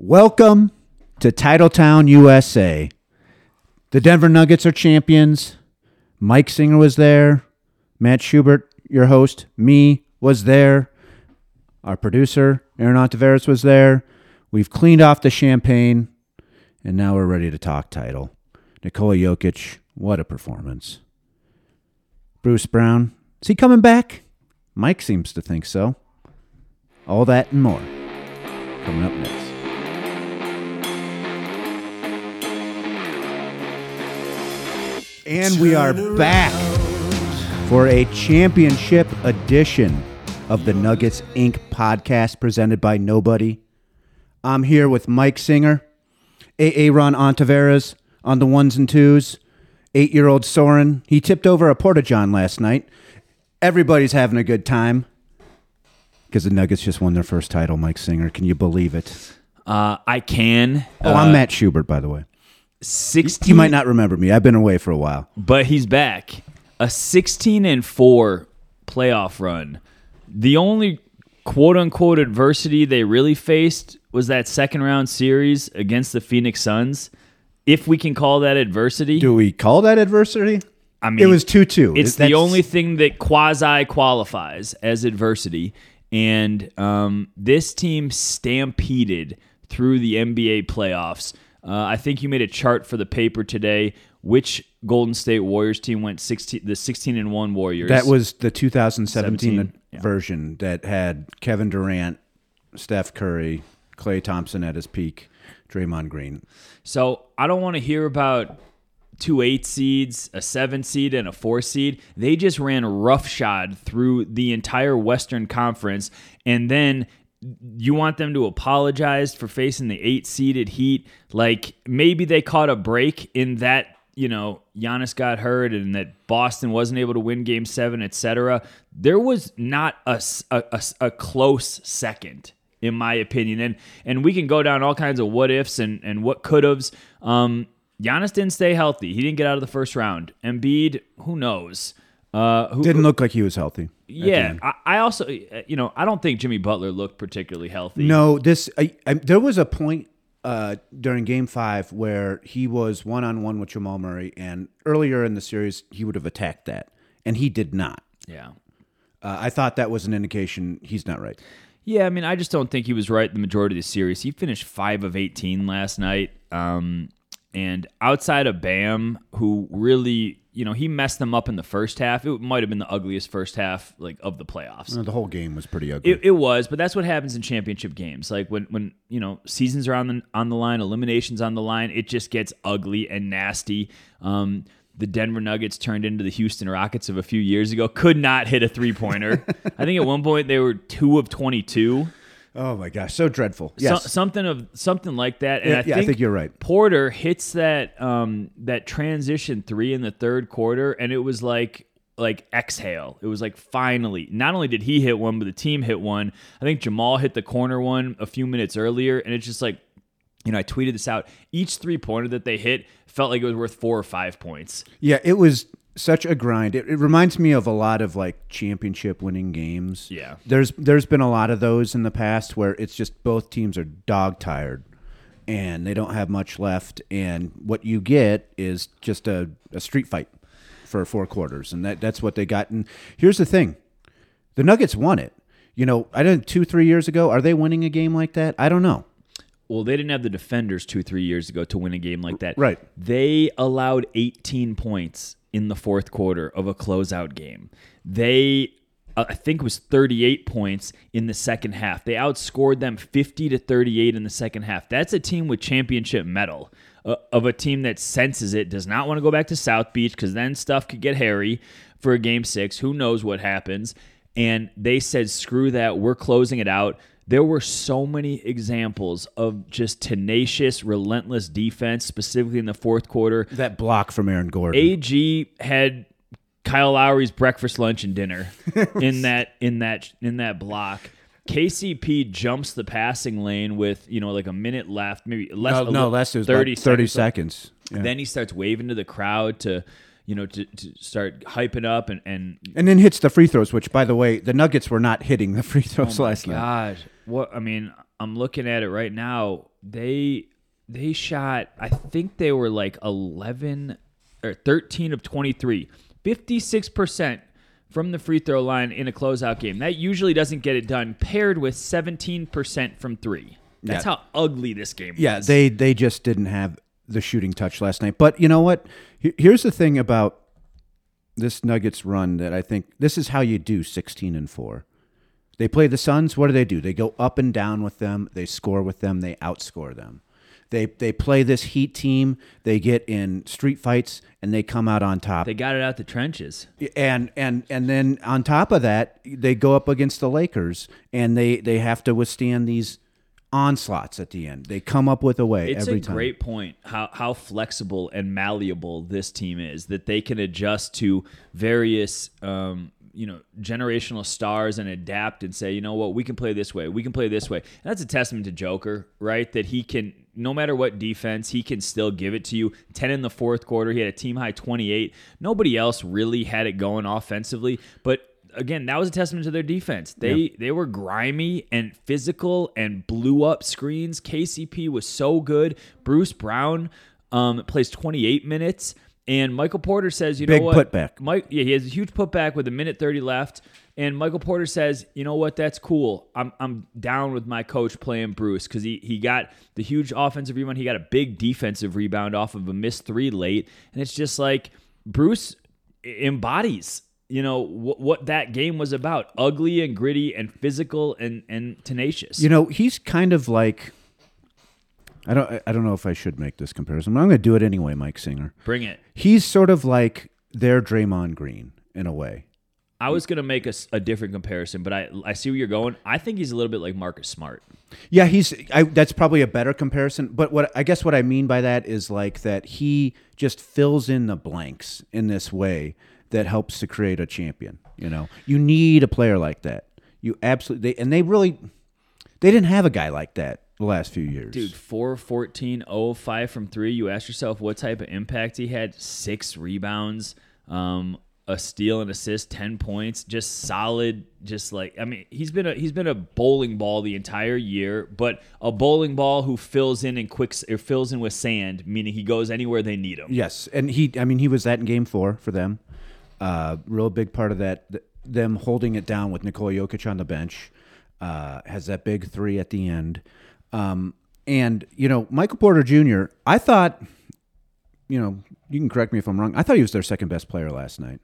Welcome to Titletown, USA. The Denver Nuggets are champions. Mike Singer was there. Matt Schubert, your host, me was there. Our producer, Aaron Ontiveros, was there. We've cleaned off the champagne, and now we're ready to talk title. Nikola Jokic, what a performance. Bruce Brown, is he coming back? Mike seems to think so. All that and more coming up next. And we are back for a championship edition of the Nuggets Ink podcast presented by Nobody. I'm here with Mike Singer, AA Ron Ontiveros on the ones and twos, eight year old Soren. He tipped over a Porta John last night. Everybody's having a good time because the Nuggets just won their first title, Mike Singer. Can you believe it? Uh, I can. Oh, uh, I'm Matt Schubert, by the way. 16. You might not remember me. I've been away for a while. but he's back. A 16 and 4 playoff run. The only quote unquote adversity they really faced was that second round series against the Phoenix Suns. If we can call that adversity, Do we call that adversity? I mean, It was 2 2. It's the only thing that quasi qualifies as adversity. And um, this team stampeded through the NBA playoffs. Uh, I think you made a chart for the paper today. Which Golden State Warriors team went 16, the 16 and 1 Warriors? That was the 2017 17, yeah. version that had Kevin Durant, Steph Curry, Klay Thompson at his peak, Draymond Green. So I don't want to hear about two eight seeds, a seven seed, and a four seed. They just ran roughshod through the entire Western Conference, and then you want them to apologize for facing the eight seeded Heat? Like maybe they caught a break in that. You know, Giannis got hurt, and that Boston wasn't able to win Game Seven, etc. There was not a, a, a close second in my opinion. And and we can go down all kinds of what ifs and, and what could haves. Um, Giannis didn't stay healthy. He didn't get out of the first round. Embiid, who knows? Uh, who, Didn't look like he was healthy. At the yeah. I, I also, uh, you know, I don't think Jimmy Butler looked particularly healthy. No, this I, I, there was a point uh, during Game Five where he was one on one with Jamal Murray, and earlier in the series he would have attacked that, and he did not. Yeah. Uh, I thought that was an indication he's not right. Yeah, I mean, I just don't think he was right the majority of the series. He finished five of eighteen last night, um, and outside of Bam, who really, you know, he messed them up in the first half. It might have been the ugliest first half like of the playoffs. Uh, The whole game was pretty ugly. It, it was, but that's what happens in championship games. Like when, when you know seasons are on the on the line, eliminations on the line, it just gets ugly and nasty. Um, the Denver Nuggets turned into the Houston Rockets of a few years ago. Could not hit a three pointer. I think at one point they were two of twenty two. Oh my gosh, so dreadful. Yes, something of something like that. And Yeah, I, yeah, I think think you're right. Porter hits that um, that transition three in the third quarter, and it was like like exhale. It was like finally. Not only did he hit one, but the team hit one. I think Jamal hit the corner one a few minutes earlier, and it's just like. You know, I tweeted this out. Each three pointer that they hit felt like it was worth four or five points. Yeah, it was such a grind. It, it reminds me of a lot of like championship winning games. Yeah. There's there's been a lot of those in the past where it's just both teams are dog tired and they don't have much left and what you get is just a, a street fight for four quarters and that that's what they got. And here's the thing. The Nuggets won it. You know, I didn't two, three years ago. Are they winning a game like that? I don't know. Well, they didn't have the defenders two, three years ago to win a game like that. Right. They allowed 18 points in the fourth quarter of a closeout game. They, uh, I think, it was 38 points in the second half. They outscored them 50 to 38 in the second half. That's a team with championship medal Uh, of a team that senses it, does not want to go back to South Beach because then stuff could get hairy for a game six. Who knows what happens? And they said, screw that. We're closing it out. There were so many examples of just tenacious, relentless defense, specifically in the fourth quarter. That block from Aaron Gordon. AG had Kyle Lowry's breakfast, lunch, and dinner in that in that in that block. KCP jumps the passing lane with you know like a minute left, maybe less. no, no, less. It was 30 30, 30 seconds. seconds. Yeah. Then he starts waving to the crowd to, you know, to, to start hyping up and and and then hits the free throws, which, by the way, the Nuggets were not hitting the free throws oh last night. gosh, what I mean, I'm looking at it right now. They they shot I think they were like 11 or 13 of 23. 56% from the free throw line in a closeout game. That usually doesn't get it done paired with 17% from 3. That's Yeah. how ugly this game was. Yeah, they they just didn't have the shooting touch last night. But you know what? Here's the thing about this Nuggets run that I think this is how you do 16 and 4. They play the Suns, what do they do? They go up and down with them, they score with them, they outscore them. They they play this Heat team, they get in street fights and they come out on top. They got it out the trenches. and and and then on top of that, they go up against the Lakers and they they have to withstand these onslaughts at the end. They come up with a way It's every a time. great point how how flexible and malleable this team is that they can adjust to various um, you know generational stars and adapt and say you know what? We can play this way. We can play this way. And that's a testament to Joker right? That he can no matter what defense he can still give it to you. 10 in the fourth quarter he had a team high 28 nobody else really had it going offensively but again, that was a testament to their defense. They they were grimy and physical and blew up screens. KCP was so good. Bruce Brown um, plays 28 minutes. And Michael Porter says, you Big know what? putback. Mike, yeah, he has a huge putback with a minute 30 left. And Michael Porter says, you know what? That's cool. I'm, I'm down with my coach playing Bruce because he, he got the huge offensive rebound. He got a big defensive rebound off of a missed three late. And it's just like Bruce embodies you know what, what that game was about ugly and gritty and physical and and tenacious You know, he's kind of like I don't I don't know if I should make this comparison, but I'm going to do it anyway, Mike Singer. bring it He's sort of like their Draymond Green in a way. i was gonna make a different comparison but i i see where you're going i think he's a little bit like marcus smart Yeah, he's. I, that's probably a better comparison. But what I guess what I mean by that is like that he just fills in the blanks in this way that helps to create a champion. You know, you need a player like that. You absolutely they, and they really they didn't have a guy like that the last few years. dude 4 14 0 5 from 3 you ask yourself what type of impact he had six rebounds um a steal and assist 10 points just solid just like i mean he's been a he's been a bowling ball the entire year but a bowling ball who fills in and quick or fills in with sand meaning he goes anywhere they need him Yes, and he. I mean, he was that in Game Four for them. Uh, real big part of that. th- Them holding it down with Nikola Jokic on the bench. Uh, has that big three at the end. Um, and you know, Michael Porter Jr. I thought, you know, you can correct me if I'm wrong. I thought he was their second best player last night.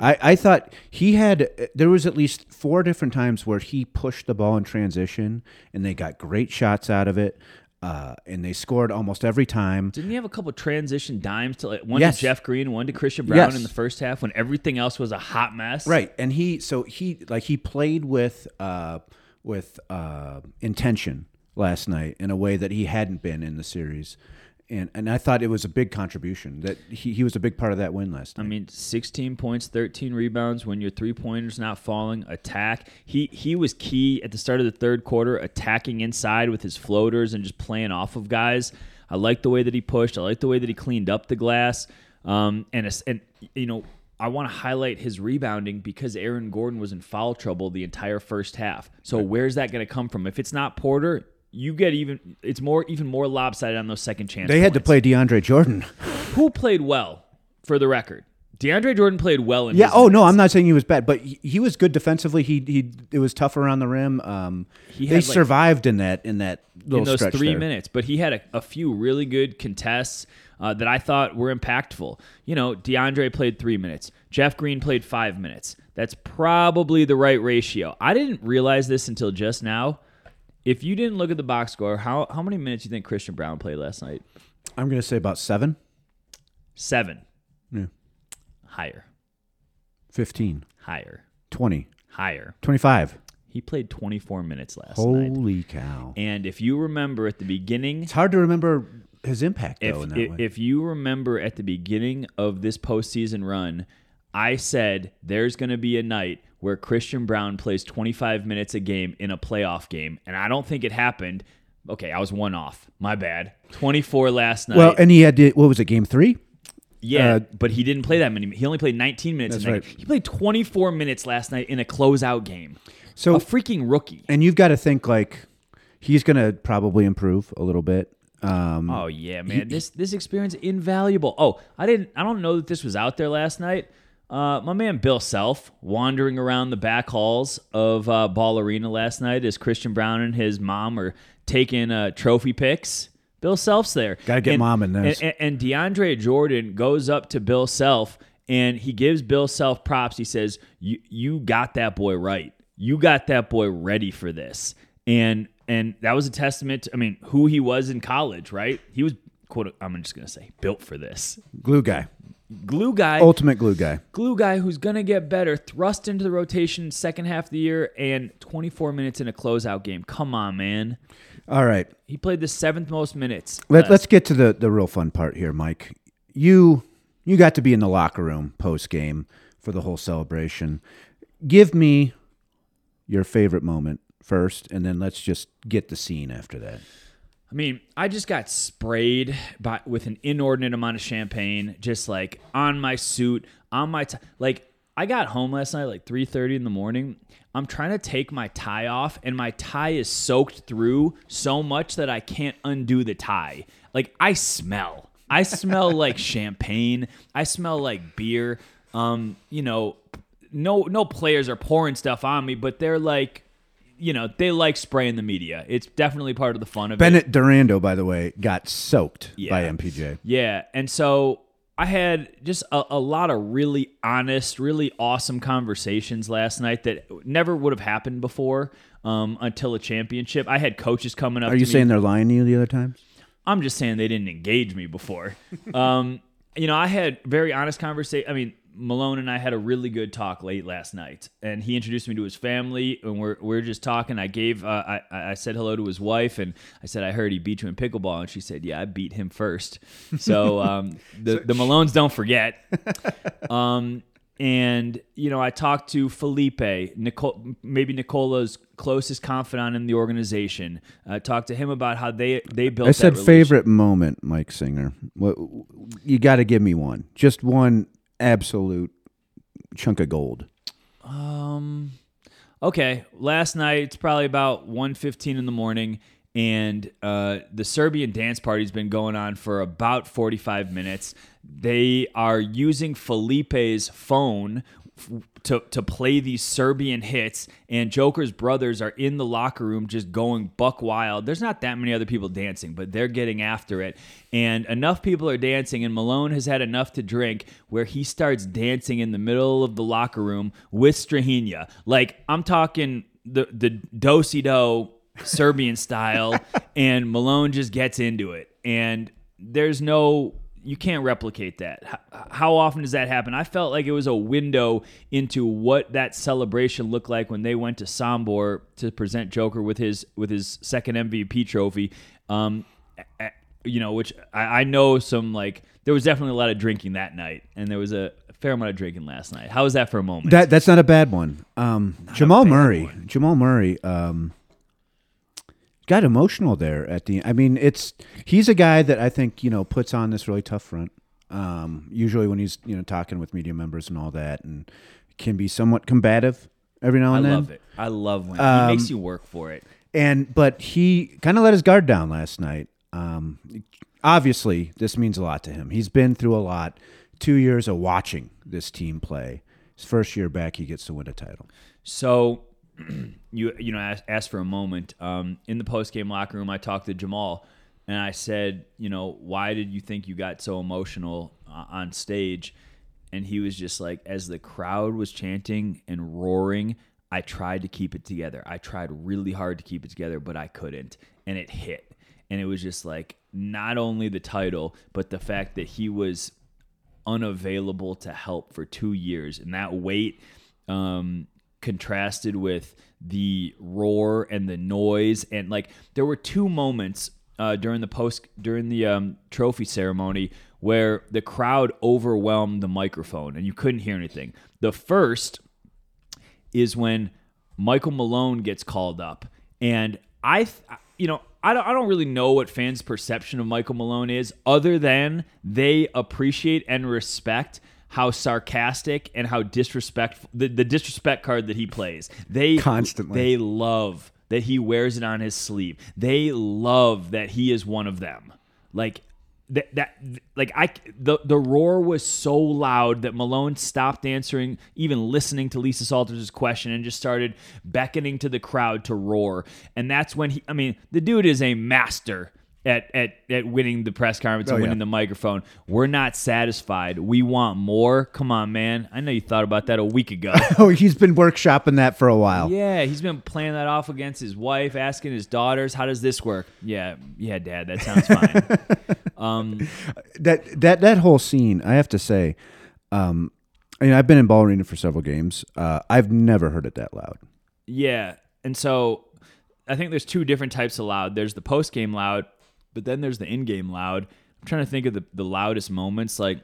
I, I thought he had there was at least four different times where he pushed the ball in transition and they got great shots out of it uh, and they scored almost every time didn't he have a couple transition dimes to like one Yes. to Jeff Green, one to Christian Braun Yes. in the first half when everything else was a hot mess? Right, and he so he like he played with uh with uh intention last night in a way that he hadn't been in the series, and and I thought it was a big contribution that he, he was a big part of that win last night. I mean, 16 points, 13 rebounds when your three pointers not falling. Attack. He he was key at the start of the third quarter, attacking inside with his floaters and just playing off of guys. I like the way that he pushed. I like the way that he cleaned up the glass. Um, and and you know. I want to highlight his rebounding because Aaron Gordon was in foul trouble the entire first half. So where's that going to come from? If it's not Porter, you get even. It's more even more lopsided on those second chance. they had to play DeAndre Jordan. Who played well, for the record? DeAndre Jordan played well in. yeah. Oh no. I'm not saying he was bad, but he, he was good defensively. He he it was tough around the rim. Um, He they like- survived in that in that little in those stretch three there. minutes. But he had a, a few really good contests uh, that I thought were impactful. You know, DeAndre played three minutes. Jeff Green played five minutes. That's probably the right ratio. I didn't realize this until just now. If you didn't look at the box score, how how many minutes do you think Christian Braun played last night? I'm gonna say about seven. Seven. Yeah. Higher. 15, Higher. 20, Higher. 25. He played 24 minutes last night. Holy cow! And if you remember at the beginning, It's hard to remember his impact if, though in that if, way. if you remember at the beginning of this postseason run, I said there's going to be a night where Christian Braun plays 25 minutes a game in a playoff game, and I don't think it happened. Okay, I was one off. My bad. 24 last night. well, and he had to, what was it? Game three. yeah, uh, but he didn't play that many. He only played 19 minutes. That's right. game. He played 24 minutes last night in a closeout game. So a freaking rookie. and you've got to think like he's going to probably improve a little bit. Um, Oh yeah, man. this this experience invaluable. Oh, I didn't I don't know that this was out there last night. Uh, my man Bill Self wandering around the back halls of uh, Ball Arena last night as Christian Braun and his mom are taking uh, trophy pics. Bill Self's there. Gotta get And- mom in this. And, and DeAndre Jordan goes up to Bill Self and he gives Bill Self props. He says, "You you got that boy right. You got that boy ready for this." And and that was a testament to I mean who he was in college, right? He was quote I'm just gonna say built for this. glue guy, Glue guy, ultimate glue guy. glue guy who's gonna get better, thrust into the rotation second half of the year, and 24 minutes in a closeout game. Come on, man. All right, He played the seventh most minutes. Let, uh, let's get to the, the real fun part here, Mike. You you got to be in the locker room post game for the whole celebration. Give me your favorite moment first, and then let's just get the scene after that. I mean, I just got sprayed by with an inordinate amount of champagne, just like on my suit, on my t- like. I got home last night like 3:30 in the morning. I'm trying to take my tie off, and my tie is soaked through so much that I can't undo the tie. Like I smell. I smell like champagne. I smell like beer. Um, you know, no no players are pouring stuff on me, but they're like, you know, they like spraying the media. It's definitely part of the fun of it. Bennett Durando, by the way, got soaked by MPJ. Yeah, and so I had just a, a lot of really honest, really awesome conversations last night that never would have happened before um, until a championship. I had coaches coming up. Are you to me. saying they're lying to you the other times? I'm just saying they didn't engage me before. um, you know, I had very honest conversation. I mean, Malone and I had a really good talk late last night, and he introduced me to his family, and we're we're just talking. I gave uh, I I said hello to his wife, and I said I heard he beat you in pickleball, and she said, Yeah, I beat him first. So um, the the Malones don't forget. Um, and you know, I talked to Felipe, Nicole, maybe Nicola's closest confidant in the organization. I talked to him about how they they built. I said that favorite moment, Mike Singer. What you got to give me one, just one absolute chunk of gold. Um, okay. Last night it's probably about 1.15 in the morning, and uh, the Serbian dance party's been going on for about forty five minutes. They are using Felipe's phone. To, to play these Serbian hits, and Joker's brothers are in the locker room just going buck wild. There's not that many other people dancing, but they're getting after it. And enough people are dancing, and Malone has had enough to drink where he starts dancing in the middle of the locker room with Strahinja. Like, I'm talking the, the do si do Serbian style, and Malone just gets into it. And there's no you can't replicate that. H- How often does that happen? I felt like it was a window into what that celebration looked like when they went to Sombor to present Joker with his with his second MVP trophy. Um, a- a- you know, which I, I know some like there was definitely a lot of drinking that night, and there was a fair amount of drinking last night. How was that for a moment? That that's not a bad one. Um, Jamal Murray. Jamal Murray. Um, got emotional there at the. I mean, it's he's a guy that I think you know puts on this really tough front. Um, usually when he's you know talking with media members and all that, and can be somewhat combative every now I and then. I love it. I love when Um, he makes you work for it. And but he kind of let his guard down last night. Um, obviously, this means a lot to him. He's been through a lot. Two years of watching this team play. His first year back, he gets to win a title. So, you you know, asked, for a moment um, in the post game locker room. I talked to Jamal, and I said, you know, why did you think you got so emotional uh, on stage? And he was just like, as the crowd was chanting and roaring, I tried to keep it together. I tried really hard to keep it together, but I couldn't, and it hit. And it was just like not only the title, but the fact that he was unavailable to help for two years, and that weight um, contrasted with the roar and the noise, and like there were two moments uh, during the post during the um, trophy ceremony where the crowd overwhelmed the microphone and you couldn't hear anything. The first is when Michael Malone gets called up, and I, th- you know, I don't, I don't really know what fans' perception of Michael Malone is, other than they appreciate and respect how sarcastic and how disrespectful the, the disrespect card that he plays. They Constantly. they love that he wears it on his sleeve. They love that he is one of them. Like that that like I the the roar was so loud that Malone stopped answering, even listening to Lisa Salters' question, and just started beckoning to the crowd to roar. And that's when he, I mean, the dude is a master at at at winning the press conference and Oh, yeah. winning the microphone. We're not satisfied. We want more. Come on, man. I know you thought about that a week ago. Oh, he's been workshopping that for a while. Yeah, he's been playing that off against his wife, asking his daughters, "How does this work?" Yeah, yeah, Dad, that sounds fine. um, That that that whole scene, I have to say, um, I mean, I've been in ball arena for several games. Uh, I've never heard it that loud. yeah, and so I think there's two different types of loud. There's the post game loud, but then there's the in game loud. I'm trying to think of the, the loudest moments. Like,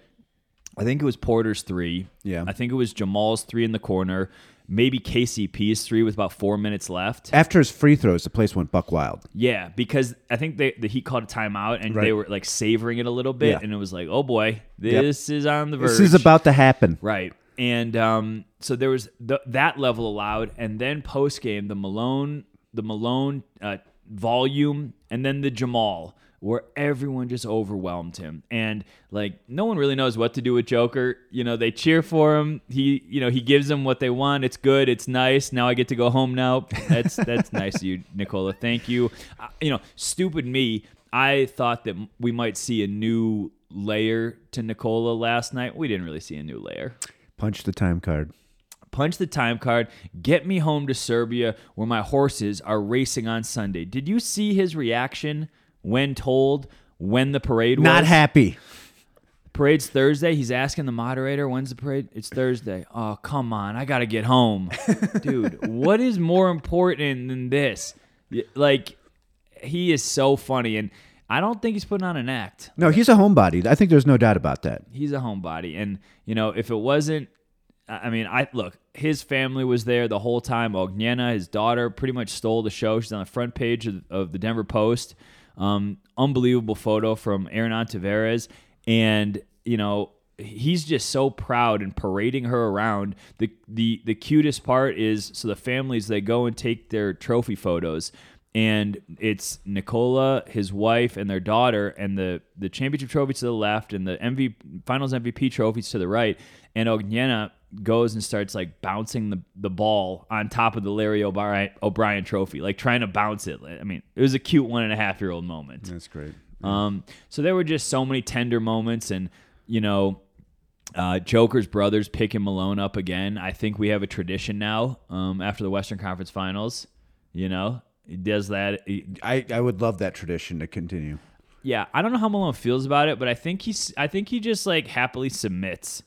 I think it was Porter's three. Yeah. I think it was Jamal's three in the corner. Maybe KCP's three with about four minutes left. After his free throws, the place went buck wild. Yeah, because I think they, the Heat called a timeout and they were like savoring it a little bit, Yeah. and it was like, oh boy, this is on the verge. This is about to happen. right. And um, so there was th- that level allowed, and then post game the Malone, the Malone uh, volume, and then the Jamal, where everyone just overwhelmed him, and like no one really knows what to do with Joker. You know, they cheer for him. He, you know, he gives them what they want. It's good. It's nice. Now I get to go home. Now that's that's nice of you, Nicola. Thank you. Uh, you know, stupid me. I thought that we might see a new layer to Nicola last night. We didn't really see a new layer Punch the time card. Punch the time card, get me home to Serbia where my horses are racing on Sunday. Did you see his reaction when told when the parade was? Not happy. Parade's Thursday. He's asking the moderator, when's the parade? It's Thursday. Oh, come on. I got to get home. Dude, what is more important than this? Like, he is so funny. And I don't think he's putting on an act No, he's a homebody. I think there's no doubt about that. he's a homebody and you know if it wasn't i I mean i look his family was there the whole time. Ognjena, his daughter pretty much stole the show. She's on the front page of, of the denver post. Um, unbelievable photo from Aaron Ontiveros, and you know he's just so proud and parading her around. The the the cutest part is so the families they go and take their trophy photos. And it's Nicola, his wife, and their daughter, and the the championship trophy to the left, and the MV Finals MVP trophies to the right. And Ognjena goes and starts like bouncing the, the ball on top of the Larry O'Brien, O'Brien trophy, like trying to bounce it. I mean, it was a cute one and a half year old moment. That's great. Um, so there were just so many tender moments, and you know, uh, Joker's brothers picking Malone up again. I think we have a tradition now. Um, after the Western Conference Finals, you know, he does that. He- I, I would love that tradition to continue. yeah, I don't know how Malone feels about it, but I think he's. I think he just like happily submits.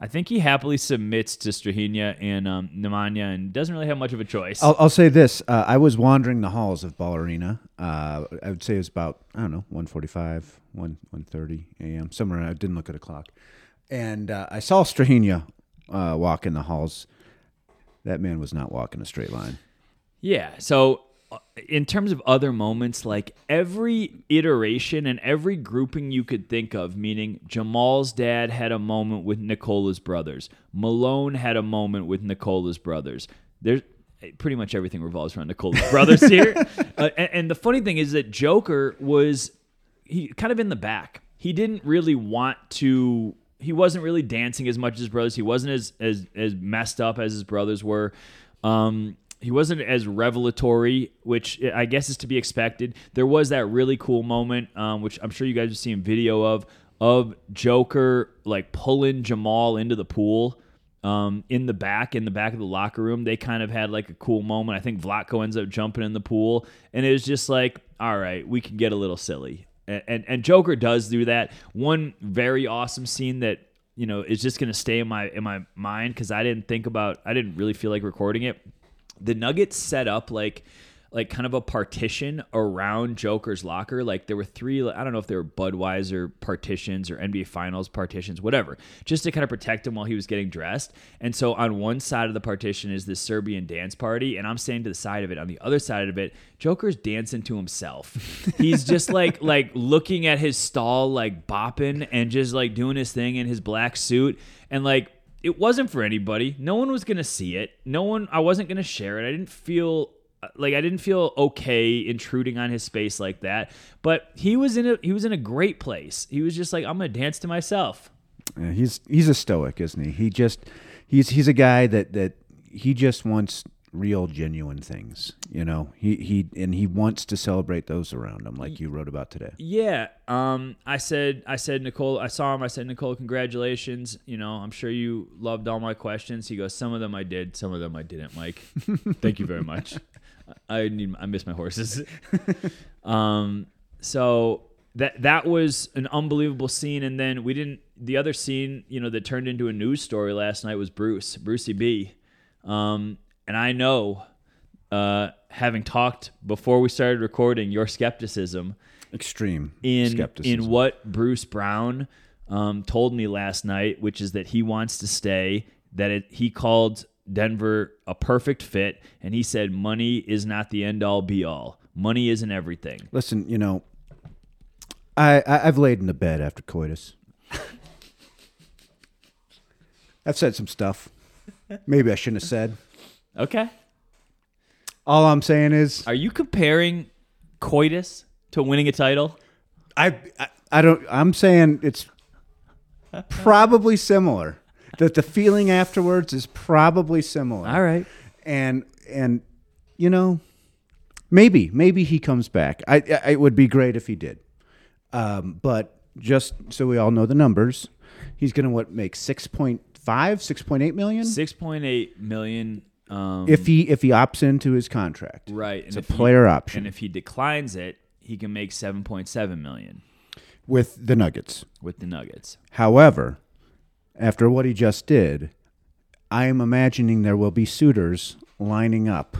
I think he happily submits to Strahinja and um, Nemanja and doesn't really have much of a choice. I'll, I'll say this: uh, I was wandering the halls of Ball Arena. Uh, I would say it was about I don't know, one forty-five, one one thirty a.m. somewhere. I didn't look at a clock, and uh, I saw Strahinja uh, walk in the halls. That man was not walking a straight line. Yeah. So, in terms of other moments, like every iteration and every grouping you could think of, meaning Jamal's dad had a moment with Nicola's brothers, Malone had a moment with Nicola's brothers. There's pretty much everything revolves around Nicola's brothers here. Uh, and, and the funny thing is that Joker was he kind of in the back. He didn't really want to. He wasn't really dancing as much as his brothers. He wasn't as as as messed up as his brothers were. Um, he wasn't as revelatory, which I guess is to be expected. There was that really cool moment, um, which I'm sure you guys have seen video of, of Joker like pulling Jamal into the pool um, in the back, in the back of the locker room. They kind of had like a cool moment. I think Vlatko ends up jumping in the pool, and it was just like, all right, we can get a little silly. And, and, and Joker does do that. One very awesome scene that you know is just gonna stay in my in my mind because I didn't think about, I didn't really feel like recording it the Nuggets set up like like kind of a partition around Joker's locker. Like there were three, I don't know if they were Budweiser partitions or NBA Finals partitions, whatever, just to kind of protect him while he was getting dressed. And so on one side of the partition is this Serbian dance party, and I'm standing to the side of it. On the other side of it, Joker's dancing to himself. He's just like like looking at his stall, like bopping and just like doing his thing in his black suit, and like it wasn't for anybody. No one was gonna see it. No one. I wasn't gonna share it. I didn't feel uh, like I didn't feel okay intruding on his space like that. But he was in a he was in a great place. He was just like I'm gonna dance to myself. Yeah, he's he's a stoic, isn't he? He just he's he's a guy that that he just wants real genuine things you know he he and he wants to celebrate those around him like you wrote about today Yeah. Um. I said. I said Nicole. I saw him. I said Nicole. Congratulations. You know. I'm sure you loved all my questions. He goes. Some of them I did. Some of them I didn't. Mike. Thank you very much. I need. I miss my horses. um. So that that was an unbelievable scene. And then we didn't. The other scene, you know, that turned into a news story last night was Bruce. Brucey B. Um. And I know, uh, having talked before we started recording, your skepticism extreme in skepticism in what Bruce Brown um, told me last night, which is that he wants to stay. That it, he called Denver a perfect fit, and he said money is not the end all be all. Money isn't everything. listen you know i, I i've laid in the bed after coitus i've said some stuff maybe i shouldn't have said Okay, all i'm saying is are you comparing coitus to winning a title? I, I I don't. I'm saying it's probably similar. That the feeling afterwards is probably similar. All right. And and you know, maybe maybe he comes back. I, I it would be great if he did. Um, but just so we all know the numbers, he's going to what make 6.5, 6.8 million Six point eight million. Um, if he if he opts into his contract. right, It's a player he, option and if he declines it, he can make seven point seven million with the Nuggets. with the Nuggets. However, after what he just did, I am imagining there will be suitors lining up.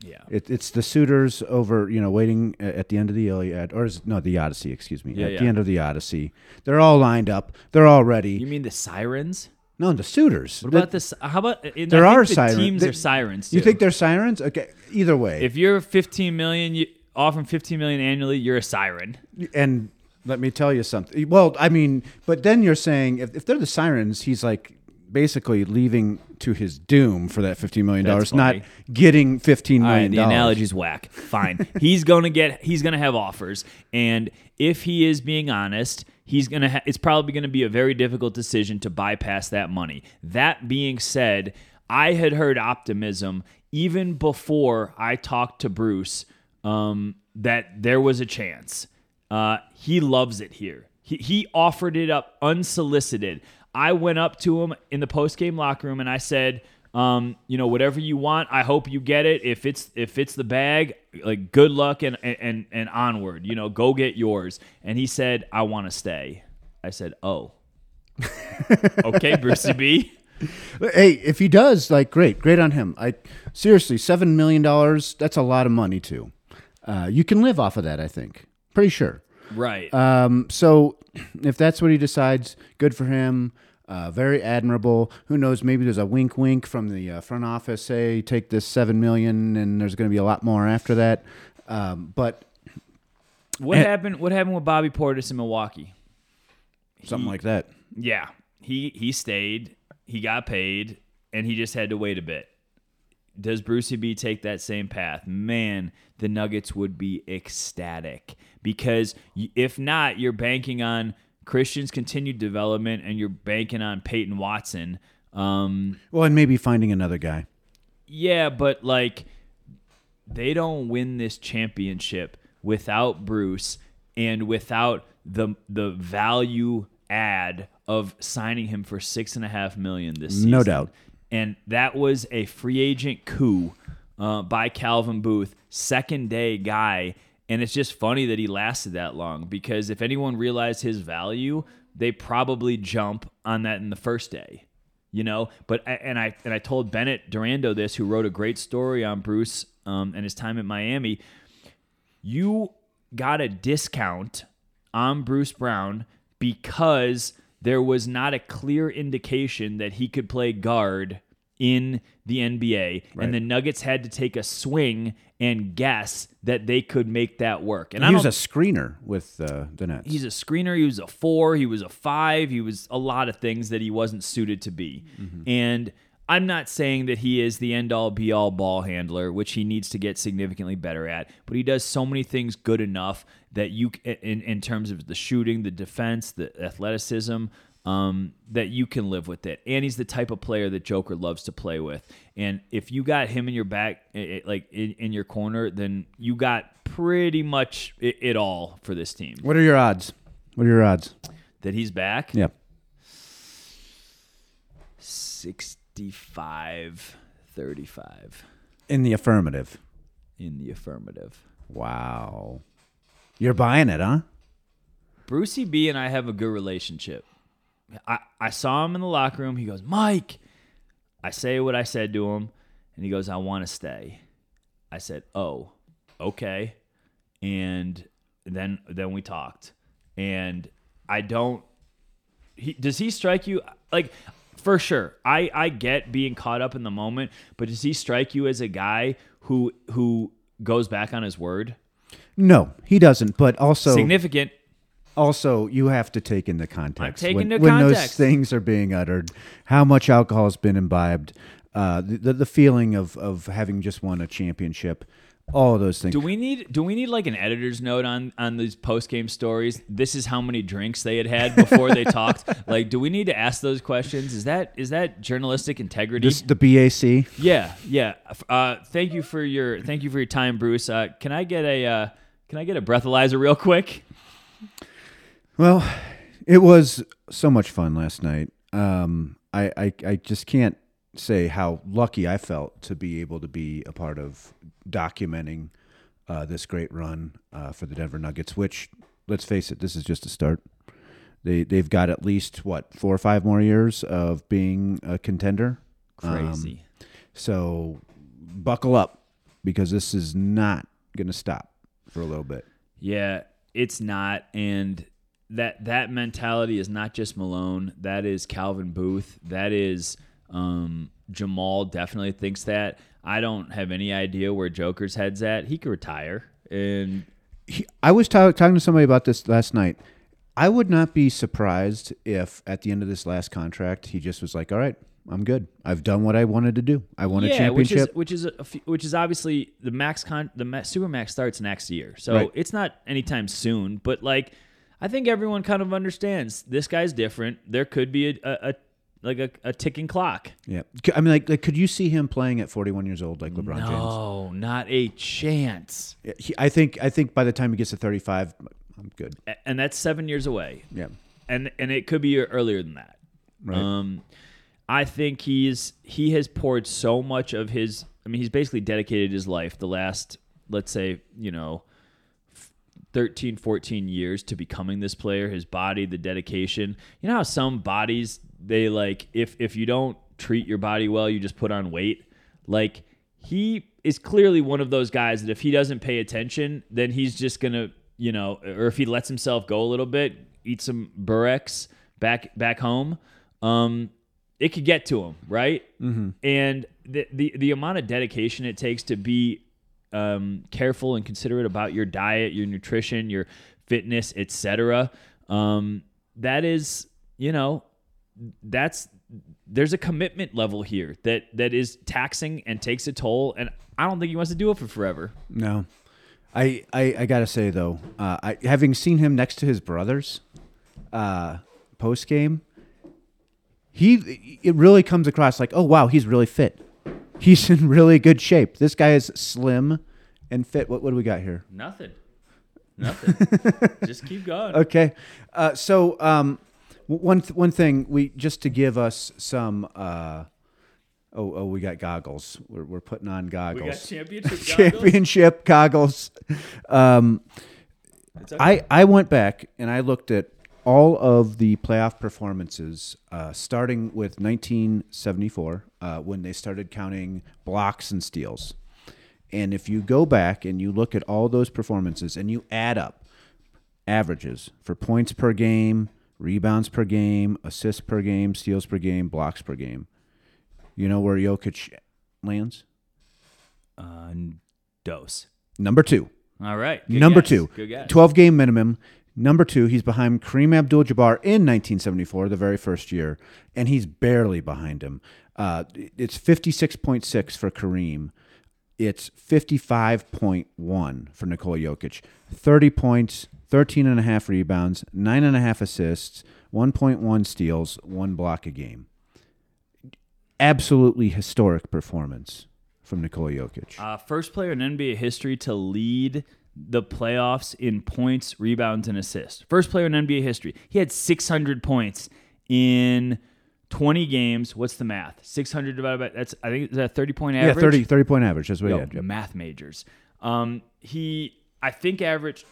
Yeah. It, it's the suitors over, you know, waiting at the end of the Iliad, or is no, the Odyssey, excuse me. Yeah, at yeah. the end of the Odyssey, they're all lined up. They're all ready. You mean the sirens? No, the suitors. What about this? How about uh, in, There are the sirens. Teams There- are sirens. You think they're sirens? Okay, either way. if you're 15 million, you offering 15 million annually, you're a siren. and let me tell you something. Well, I mean, but then you're saying if, if they're the sirens, he's like basically leaving to his doom for that $15 million, That's not funny. getting $15 All right, the analogy's whack. Fine. he's gonna get. He's gonna have offers, and if he is being honest, he's gonna. Ha- it's probably gonna be a very difficult decision to bypass that money. That being said, I had heard optimism even before I talked to Bruce um, that there was a chance. Uh, he loves it here. He, he offered it up unsolicited. I went up to him in the post game locker room and I said, um, you know, whatever you want, I hope you get it. If it's if it's the bag, like good luck and and and onward. You know, go get yours. And he said, I want to stay. I said, oh, okay, Brucey B. Hey, if he does, like, great, great on him. I seriously, seven million dollars. That's a lot of money too. Uh, you can live off of that. I think. Pretty sure. Right. Um, so if that's what he decides, good for him. Uh, very admirable. Who knows? Maybe there's a wink, wink from the uh, front office. Say, take this seven million, and there's going to be a lot more after that. Um, but what and- happened? What happened with Bobby Portis in Milwaukee? something like that. Yeah, he he stayed. He got paid, and he just had to wait a bit. Does Brucey B take that same path? Man, the Nuggets would be ecstatic because if not, you're banking on Christian's continued development, and you're banking on Peyton Watson. Um, Well, and maybe finding another guy. yeah, but like they don't win this championship without Bruce and without the the value add of signing him for six and a half million this season. No doubt. And that was a free agent coup uh, by Calvin Booth, second day guy. And it's just funny that he lasted that long because if anyone realized his value, they probably jump on that in the first day you know? But and i and i told bennett durando this who wrote a great story on bruce um, and his time at miami. You got a discount on bruce brown because there was not a clear indication that he could play guard in the nba and the nuggets had to take a swing and guess that they could make that work and I he was a screener with uh, the Nets. He's a screener. He was a four. He was a five. He was a lot of things that he wasn't suited to be. And I'm not saying that he is the end all be all ball handler, which he needs to get significantly better at, but he does so many things good enough that you, in, in terms of the shooting, the defense, the athleticism, um, that you can live with it. And he's the type of player that Joker loves to play with. And if you got him in your back, like in, in your corner, then you got pretty much it, it all for this team. What are your odds? What are your odds? That he's back? Yeah. 65 35 In the affirmative. in the affirmative. Wow. You're buying it, huh? Brucey B and I have a good relationship. I, I saw him in the locker room. He goes, Mike. I say what I said to him, and he goes, I want to stay. I said, Oh, okay. And then then we talked. And I don't he does he strike you like for sure. I I get being caught up in the moment, but does he strike you as a guy who who goes back on his word? No, he doesn't. But also, Significant. Also you have to take into context when, into when those things are being uttered, how much alcohol has been imbibed, uh, the, the the feeling of of having just won a championship, all of those things. Do we need do we need like an editor's note on on these post game stories? This is how many drinks they had had before they talked. Like, do we need to ask those questions? Is that is that journalistic integrity? This, the BAC. yeah, yeah. Uh, thank you for your thank you for your time, Bruce. Uh, can I get a uh, can I get a breathalyzer real quick? Well, it was so much fun last night. Um, I, I I just can't say how lucky I felt to be able to be a part of documenting uh, this great run uh, for the Denver Nuggets. Which, let's face it, this is just a start. They they've got at least what four or five more years of being a contender. Um, Crazy. so buckle up because this is not going to stop for a little bit. Yeah, it's not, and that that mentality is not just Malone. That is Calvin Booth. That is um, Jamal. Definitely thinks that. I don't have any idea where Joker's head's at. He could retire, and he, I was ta- talking to somebody about this last night. I would not be surprised if at the end of this last contract he just was like, "All right, I'm good. I've done what I wanted to do. I won a yeah, which is which is few- which is obviously the max con the ma- super max starts next year, so Right. it's not anytime soon. But like, I think everyone kind of understands this guy's different. There could be a, a, a like a, a ticking clock. yeah, I mean, like, like, could you see him playing at 41 years old like LeBron James? No, not a chance. He, I think, I think by the time he gets to 35, I'm good. And that's seven years away. Yeah, and and it could be earlier than that. Right. Um, I think he's he has poured so much of his. I mean, he's basically dedicated his life the last, let's say, you know, 13, 14 years to becoming this player. His body, the dedication. You know how some bodies they like if if you don't treat your body well, you just put on weight. Like he is clearly one of those guys that if he doesn't pay attention, then he's just gonna, you know, or if he lets himself go a little bit, eat some Bureks back back home, um, it could get to him, right? Mm-hmm. And the, the the amount of dedication it takes to be um, careful and considerate about your diet, your nutrition, your fitness, etc. Um, that is, you know, that's there's a commitment level here that that is taxing and takes a toll, and I don't think he wants to do it for forever. no. I, I, I gotta say though, uh, I having seen him next to his brothers, uh, post game, he it really comes across like, oh wow, he's really fit. He's in really good shape. This guy is slim and fit. What what do we got here? Nothing, nothing. Just keep going. Okay, uh, so um, one th- one thing we just to give us some. Uh, oh oh, we got goggles. We're we're putting on We got goggles. championship. goggles. Championship goggles. Um, okay. I I went back and I looked at all of the playoff performances, uh, starting with 1974, uh, when they started counting blocks and steals. And if you go back and you look at all those performances and you add up averages for points per game, rebounds per game, assists per game, steals per game, blocks per game, you know where Jokic lands? Uh, dose. Number two. All right. Number guess. two. Good guess. 12 game minimum. Number two, he's behind Kareem Abdul-Jabbar in 1974, the very first year, and he's barely behind him. Uh, it's 56.6 for Kareem. It's 55.1 for Nikola Jokic. 30 points, 13 and a half rebounds, nine and a half assists, 1.1 steals, one block a game. Absolutely historic performance from Nikola Jokic. Uh, first player in NBA history to lead the playoffs in points, rebounds, and assists. First player in NBA history. He had 600 points in 20 games. What's the math? 600 divided by that's I think is that 30 point average. Yeah, 30, 30 point average. That's what Yo, he had. Yep. math majors. Um, he I think averaged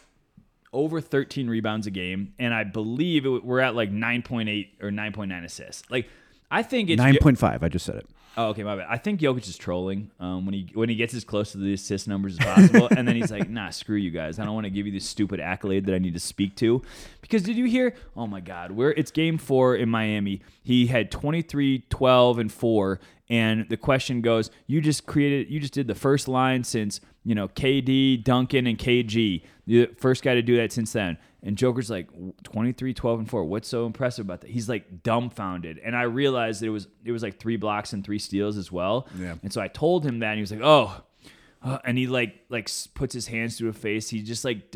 over 13 rebounds a game, and I believe it, we're at like 9.8 or 9.9 assists. Like I think it's 9.5. I just said it. Oh, okay, my bad. I think Jokic is trolling um, when he when he gets as close to the assist numbers as possible, and then he's like, "Nah, screw you guys. I don't want to give you this stupid accolade that I need to speak to." Because did you hear? Oh my God, where it's Game Four in Miami. He had 23, 12, and four, and the question goes, "You just created, you just did the first line since you know KD, Duncan, and KG, the first guy to do that since then." And Joker's like 23, 12, and 4. What's so impressive about that? He's like dumbfounded. And I realized that it was it was like three blocks and three steals as well. Yeah. And so I told him that and he was like, "Oh." Uh, and he like like puts his hands to his face. He just like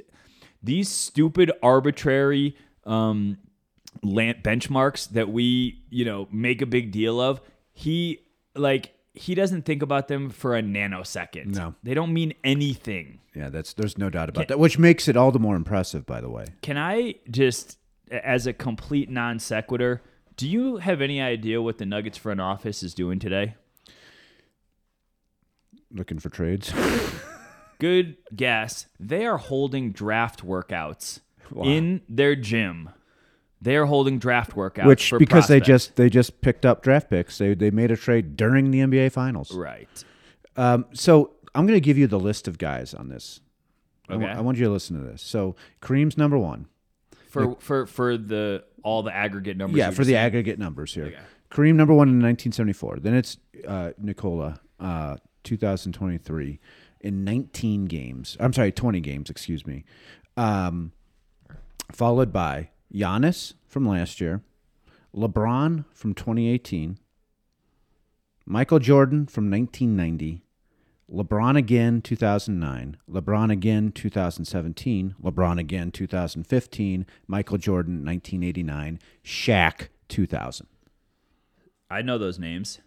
these stupid arbitrary um land benchmarks that we, you know, make a big deal of. He like he doesn't think about them for a nanosecond. No. They don't mean anything. Yeah, that's there's no doubt about that, which makes it all the more impressive, by the way. Can I just, as a complete non sequitur, do you have any idea what the Nuggets front office is doing today? Looking for trades. Good guess. They are holding draft workouts Wow. in their gym. They are holding draft workouts, which for because they just they just picked up draft picks. They they made a trade during the NBA finals. right. Um, so I'm going to give you the list of guys on this. I Okay. I want you to listen to this. So Kareem's number one. For for for the all the aggregate numbers. Yeah, for the said. aggregate numbers here. Okay. Kareem number one in 1974. Then it's uh, Nikola, uh, 2023 in 19 games. I'm sorry, 20 games. Excuse me. Um, followed by Giannis from last year, LeBron from 2018, Michael Jordan from 1990. LeBron again 2009, LeBron again 2017, LeBron again 2015, Michael Jordan 1989, Shaq 2000. I know those names.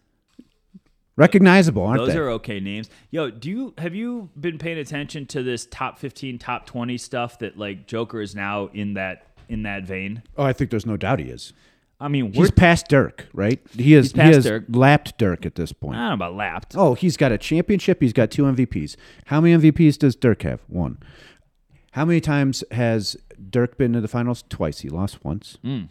Recognizable, aren't Those they? Those are okay names. Yo, do you have you been paying attention to this top 15, top 20 stuff that like Joker is now in that in that vein? oh, I think there's no doubt he is. I mean, we're He's past Dirk, right? He is He's past he has Dirk. lapped Dirk at this point. I don't know about lapped. Oh, he's got a championship. He's got two MVPs. How many MVPs does Dirk have? One. How many times has Dirk been to the finals? Twice. He lost once. Hmm.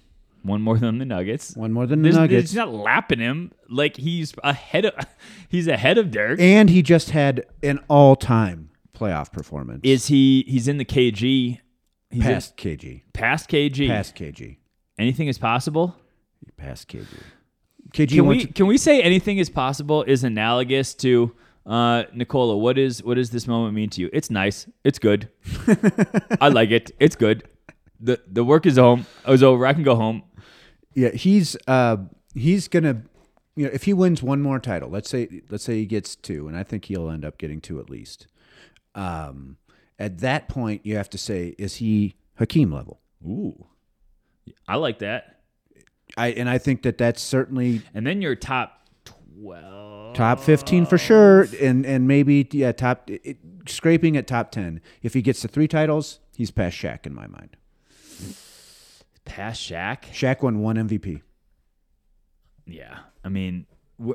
One more than the Nuggets. One more than the This- Nuggets. He's not lapping him like he's ahead of he's ahead of Dirk. and he just had an all-time playoff performance. Is he? He's in the KG. He's in- past KG. past KG. Past KG. Anything is possible. Past KG. KG Can we to- can we say anything is possible is analogous to uh, Nikola? What is what does this moment mean to you? It's nice. It's good. I like it. It's good. the The work is home. I was over. I can go home. Yeah, he's uh he's gonna you know if he wins one more title, let's say let's say he gets two, and I think he'll end up getting two at least. Um, at that point, you have to say, is he Hakeem level? Ooh, I like that. I and I think that that's certainly And then your top twelve. top fifteen for sure, and and maybe yeah top it, scraping at top ten. If he gets to three titles, he's past Shaq in my mind. Past Shaq. Shaq won one MVP. Yeah, I mean, wh-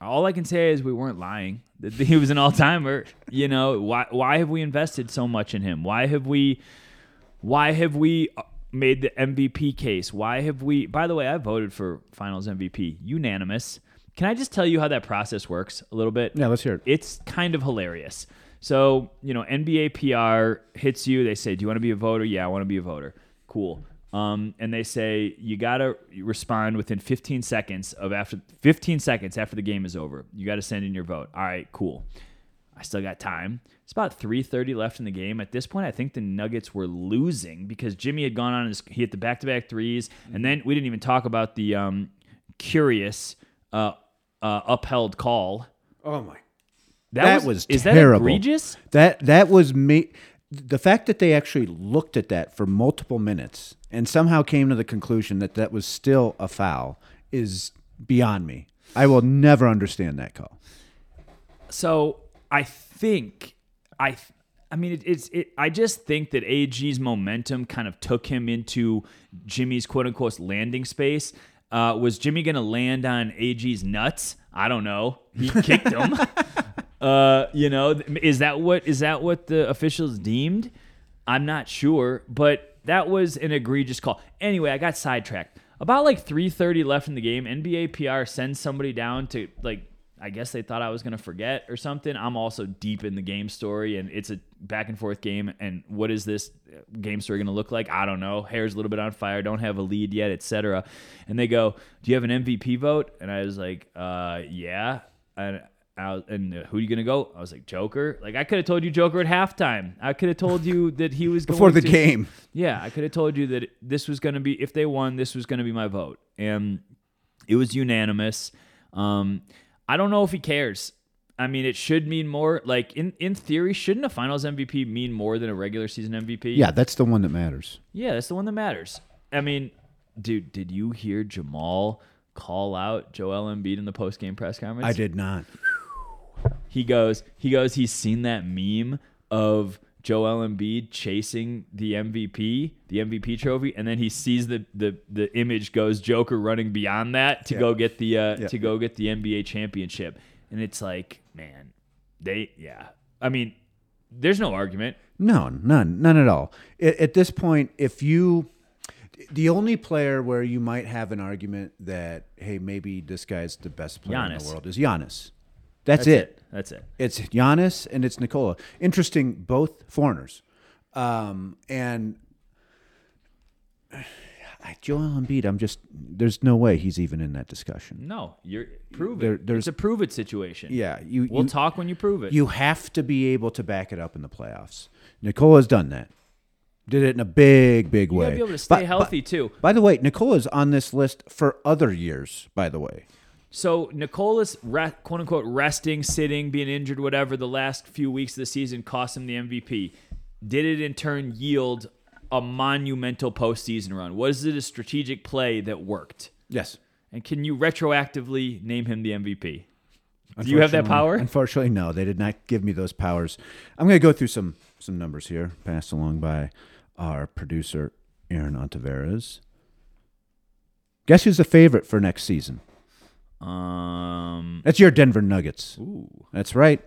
all I can say is we weren't lying. He was an all timer. You know why? Why have we invested so much in him? Why have we? Why have we uh, made the MVP case? Why have we? By the way, I voted for Finals MVP, unanimous. Can I just tell you how that process works a little bit? Yeah, let's hear it. it's kind of hilarious. So, you know, NBA PR hits you. They say, Do you want to be a voter? Yeah, I want to be a voter. Cool. Um, and they say, You got to respond within 15 seconds of after 15 seconds after the game is over. You got to send in your vote. All right, cool. I still got time. It's about 3:30 left in the game. At this point, I think the Nuggets were losing because Jimmy had gone on his he hit the back-to-back threes, and then we didn't even talk about the um, curious uh, uh, upheld call. Oh my! That, That was, was is terrible. that egregious? That that was me. The fact that they actually looked at that for multiple minutes and somehow came to the conclusion that that was still a foul is beyond me. I will never understand that call. So I think I I mean it, it's it I just think that AG's momentum kind of took him into Jimmy's quote unquote landing space. Uh, was Jimmy going to land on AG's nuts? I don't know. He kicked him. Uh, you know, is that what is that what the officials deemed? I'm not sure, but that was an egregious call. Anyway, I got sidetracked. About like 3:30 left in the game, NBA PR sends somebody down to like I guess they thought I was going to forget or something. I'm also deep in the game story, and it's a back and forth game. And what is this game story going to look like? I don't know. Hair's a little bit on fire. Don't have a lead yet, etc. And they go, "Do you have an MVP vote?" And I was like, uh, "Yeah." And was, and who are you going to go? I was like, "Joker." Like I could have told you Joker at halftime. I could have told you that he was going to Before the to- game. yeah, I could have told you that this was going to be if they won, this was going to be my vote, and it was unanimous. Um, I don't know if he cares. I mean, it should mean more. Like in in theory, shouldn't a Finals MVP mean more than a regular season MVP? Yeah, that's the one that matters. yeah, that's the one that matters. I mean, dude, did you hear Jamal call out Joel Embiid in the post game press conference? I did not. He goes he goes he's seen that meme of Joel Embiid chasing the MVP, the MVP trophy, and then he sees the the the image goes Joker running beyond that to Yeah. go get the uh, Yeah. to go get the NBA championship, and it's like, man, they yeah. I mean, there's no argument. No, none, none at all. At, at this point, if you, the only player where you might have an argument that hey, maybe this guy's the best player in the world is Giannis. That's, it. That's it. It's Giannis and it's Nikola. Interesting, both foreigners. Um, and I- Joel Embiid, I'm just there's no way he's even in that discussion. No, you're prove There- it. there's- It's a prove it situation. Yeah, you we'll you, talk when you prove it. you have to be able to back it up in the playoffs. Nikola's done that. Did it in a big, big You way. be able to stay But- healthy too. By the way, Nikola's on this list for other years. By the way, So Nikola's re- quote unquote resting, sitting, being injured, whatever, the last few weeks of the season cost him the MVP. Did it in turn yield a monumental postseason run? Was it a strategic play that worked? yes. And can you retroactively name him the MVP? Do you have that power? Unfortunately, no. They did not give me those powers. I'm going to go through some some numbers here, passed along by our producer Aaron Ontiveros. Guess who's the favorite for next season? Um, That's your Denver Nuggets. ooh, That's right.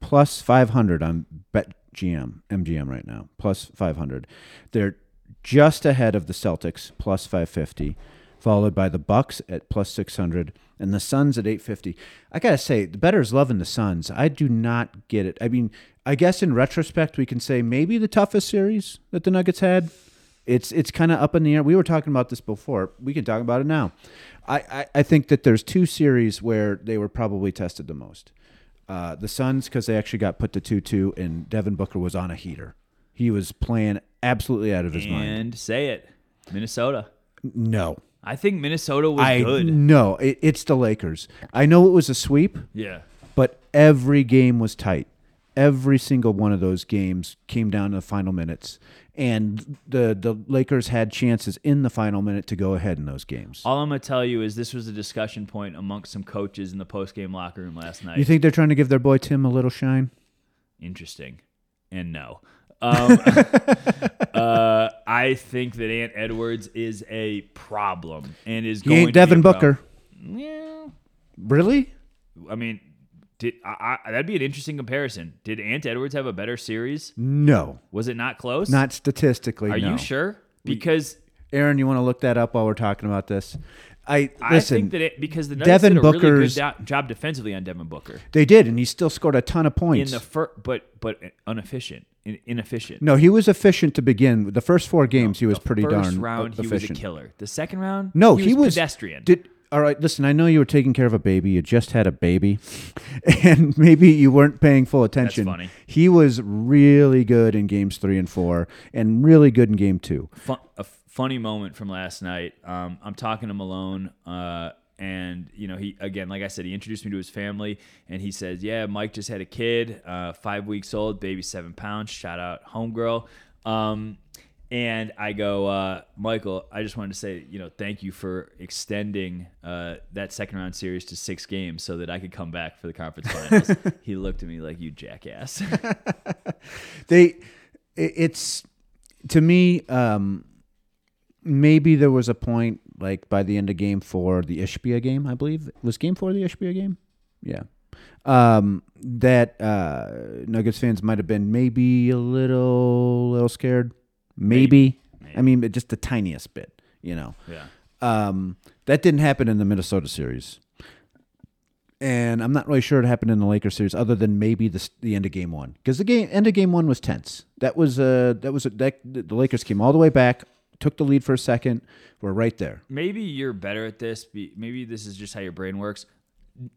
Plus 500 on BetGM, MGM right now. Plus 500. They're just ahead of the Celtics, plus 550, followed by the Bucks at plus 600 and the Suns at 850. I got to say, the better's loving the Suns. I do not get it. I mean, I guess in retrospect we can say maybe the toughest series that the Nuggets had. It's it's kind of up in the air. We were talking about this before. We can talk about it now. I, I, I think that there's two series where they were probably tested the most. Uh, the Suns because they actually got put to two two, and Devin Booker was on a heater. He was playing absolutely out of his mind. and say it, Minnesota. No, I think Minnesota was I good. no, it, it's the Lakers. I know it was a sweep, Yeah. but every game was tight. Every single one of those games came down to the final minutes, and the the Lakers had chances in the final minute to go ahead in those games. All I'm gonna tell you is this was a discussion point amongst some coaches in the post game locker room last night. You think they're trying to give their boy Tim a little shine? Interesting, and no. Um, uh, I think that Ant Edwards is a problem and is He going ain't to Devin be a Booker. Yeah, Really? I mean, did I, I, that'd be an interesting comparison? Did Ant Edwards have a better series? No, Was it not close? not statistically. Are no. you sure? Because Aaron, you want to look that up while we're talking about this? I I listen. think that it, because the Nuggets Devin did a really good Booker's- job defensively on Devin Booker they did, and he still scored a ton of points in the fir- but but inefficient, in, inefficient. no, he was efficient to begin. The first four games, he was pretty First darn round, he was a efficient. killer. The second round, No, he, he was, was pedestrian. Did All right, listen, I know you were taking care of a baby. You just had a baby, and maybe you weren't paying full attention. funny. He was really good in games three and four, and really good in game two. Fun, a funny moment from last night. Um, I'm talking to Malone, uh, and you know, he again, like I said, he introduced me to his family, and he says, "Yeah, Mike just had a kid, uh, five weeks old, baby seven pounds. Shout out, homegirl." Um, and I go, uh, Michael, I just wanted to say, you know, thank you for extending uh, that second round series to six games so that I could come back for the conference finals. he looked at me like, you jackass. They, it's to me. Um, maybe there was a point like by the end of game four, the Ishbia game, I believe was game four the Ishbia game. Yeah. Um, that uh, Nuggets fans might have been maybe a little, little scared. Maybe. I mean, just the tiniest bit, you know. yeah. Um, that didn't happen in the Minnesota series, and I'm not really sure it happened in the Lakers series, other than maybe the the end of game one, because the game end of game one was tense. That was uh that was a, that the Lakers came all the way back, took the lead for a second, we're right there. maybe you're better at this. Maybe this is just how your brain works.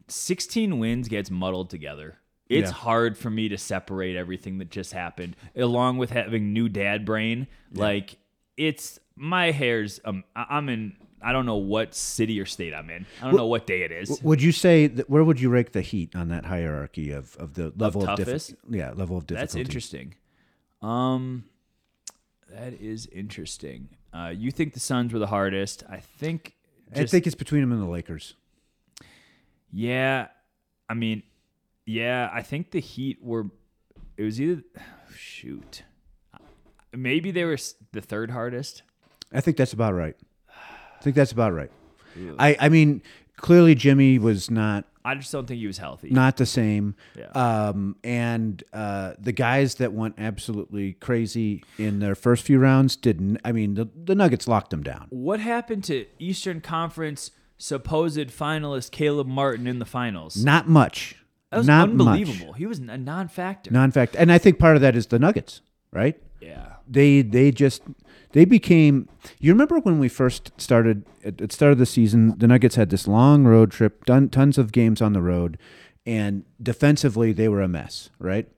16 wins gets muddled together. It's Yeah. hard for me to separate everything that just happened, along with having new dad brain. Like it's my hair's. Um, I'm in. I don't know what city or state I'm in. I don't know what day it is. Would you say that, where would you rank the Heat on that hierarchy of, of the level of, toughest? difficulty? Yeah, level of difficulty. That's interesting. Um, that is interesting. Uh, you think the Suns were the hardest? I think. I think it's between them and the Lakers. Yeah, I mean, yeah, I think the Heat were. It was either shoot, maybe they were the third hardest. I think that's about right. I think that's about right. I I mean, clearly Jimmy was not I just don't think he was healthy. not the same. Yeah. Um, and uh, the guys that went absolutely crazy in their first few rounds didn't. I mean, the, the Nuggets locked them down. What happened to Eastern Conference supposed finalist Caleb Martin in the finals? Not much. That was not unbelievable. He was a non-factor. Non-fact, and I think part of that is the Nuggets, right? yeah. They they just they became. You remember when we first started at at the start of the season? The Nuggets had this long road trip, done tons of games on the road, and defensively they were a mess, right?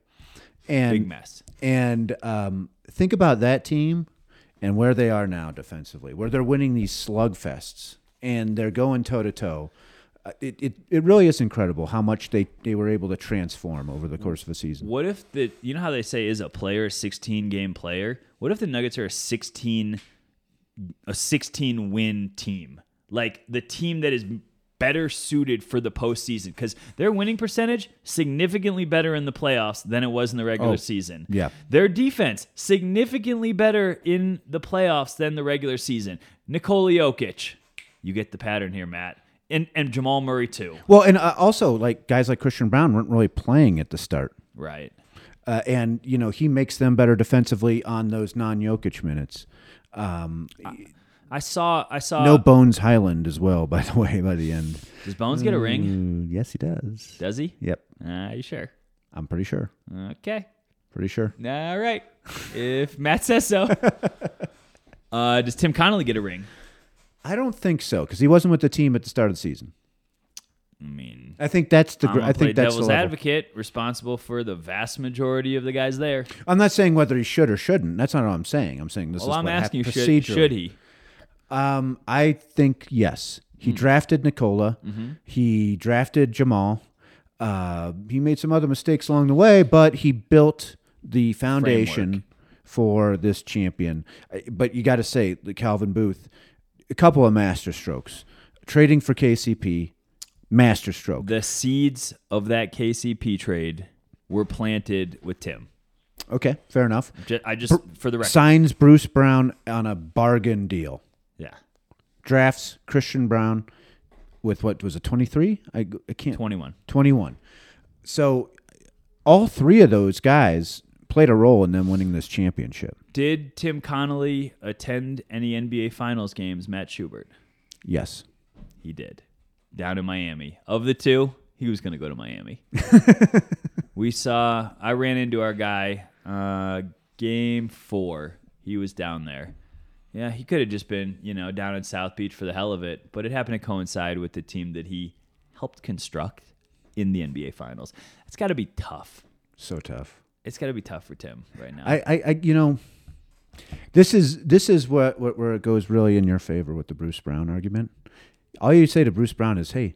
And Big mess. And um, think about that team and where they are now defensively, where they're winning these slugfests and they're going toe to toe. Uh, it, it it really is incredible how much they, they were able to transform over the course of a season. What if the you know how they say is a player a 16 game player? What if the Nuggets are a 16 a 16 win team? Like the team that is better suited for the postseason because their winning percentage significantly better in the playoffs than it was in the regular Oh, season. yeah. Their defense significantly better in the playoffs than the regular season. Nikola Jokic, you get the pattern here, Matt, and and Jamal Murray too. Well, and uh, also like guys like Christian Braun weren't really playing at the start. Right. Uh, and you know he makes them better defensively on those non-Jokic minutes. Um, I saw I saw no Bones Hyland as well, by the way. By the end, Does Bones get a ring? Mm, yes, he does. Does he? Yep, Uh, you sure? I'm pretty sure. Okay. Pretty sure. All right. if Matt says so. Uh, does Tim Connolly get a ring? I don't think so because he wasn't with the team at the start of the season. I mean, I think that's the. Gr- I think that's the devil's level. advocate, responsible for the vast majority of the guys there. I'm not saying whether he should or shouldn't. That's not what I'm saying. I'm saying this Well, is I'm what asking you, should, should he? Um, I think yes. Hmm. He drafted Nikola. Mm-hmm. He drafted Jamal. Uh, he made some other mistakes along the way, but he built the foundation Framework. for this champion. But you got to say, the Calvin Booth, a couple of master strokes. Trading for KCP, master stroke. The seeds of that KCP trade were planted with Tim. Okay, fair enough. Ju- I just, for the record. Signs Bruce Brown on a bargain deal. Yeah. Drafts Christian Braun with what was it, 23? I, I can't 21. 21. So all three of those guys played a role in them winning this championship. Did Tim Connolly attend any NBA Finals games, Matt Schubert? Yes. He did. Down in Miami. Of the two, he was going to go to Miami. we saw, I ran into our guy uh, game four. He was down there. Yeah, he could have just been, you know, down in South Beach for the hell of it, but it happened to coincide with the team that he helped construct in the NBA Finals. It's got to be tough. So tough. It's got to be tough for Tim right now. I, I, I, you know, this is this is what, what where it goes really in your favor with the Bruce Brown argument. All you say to Bruce Brown is, "Hey,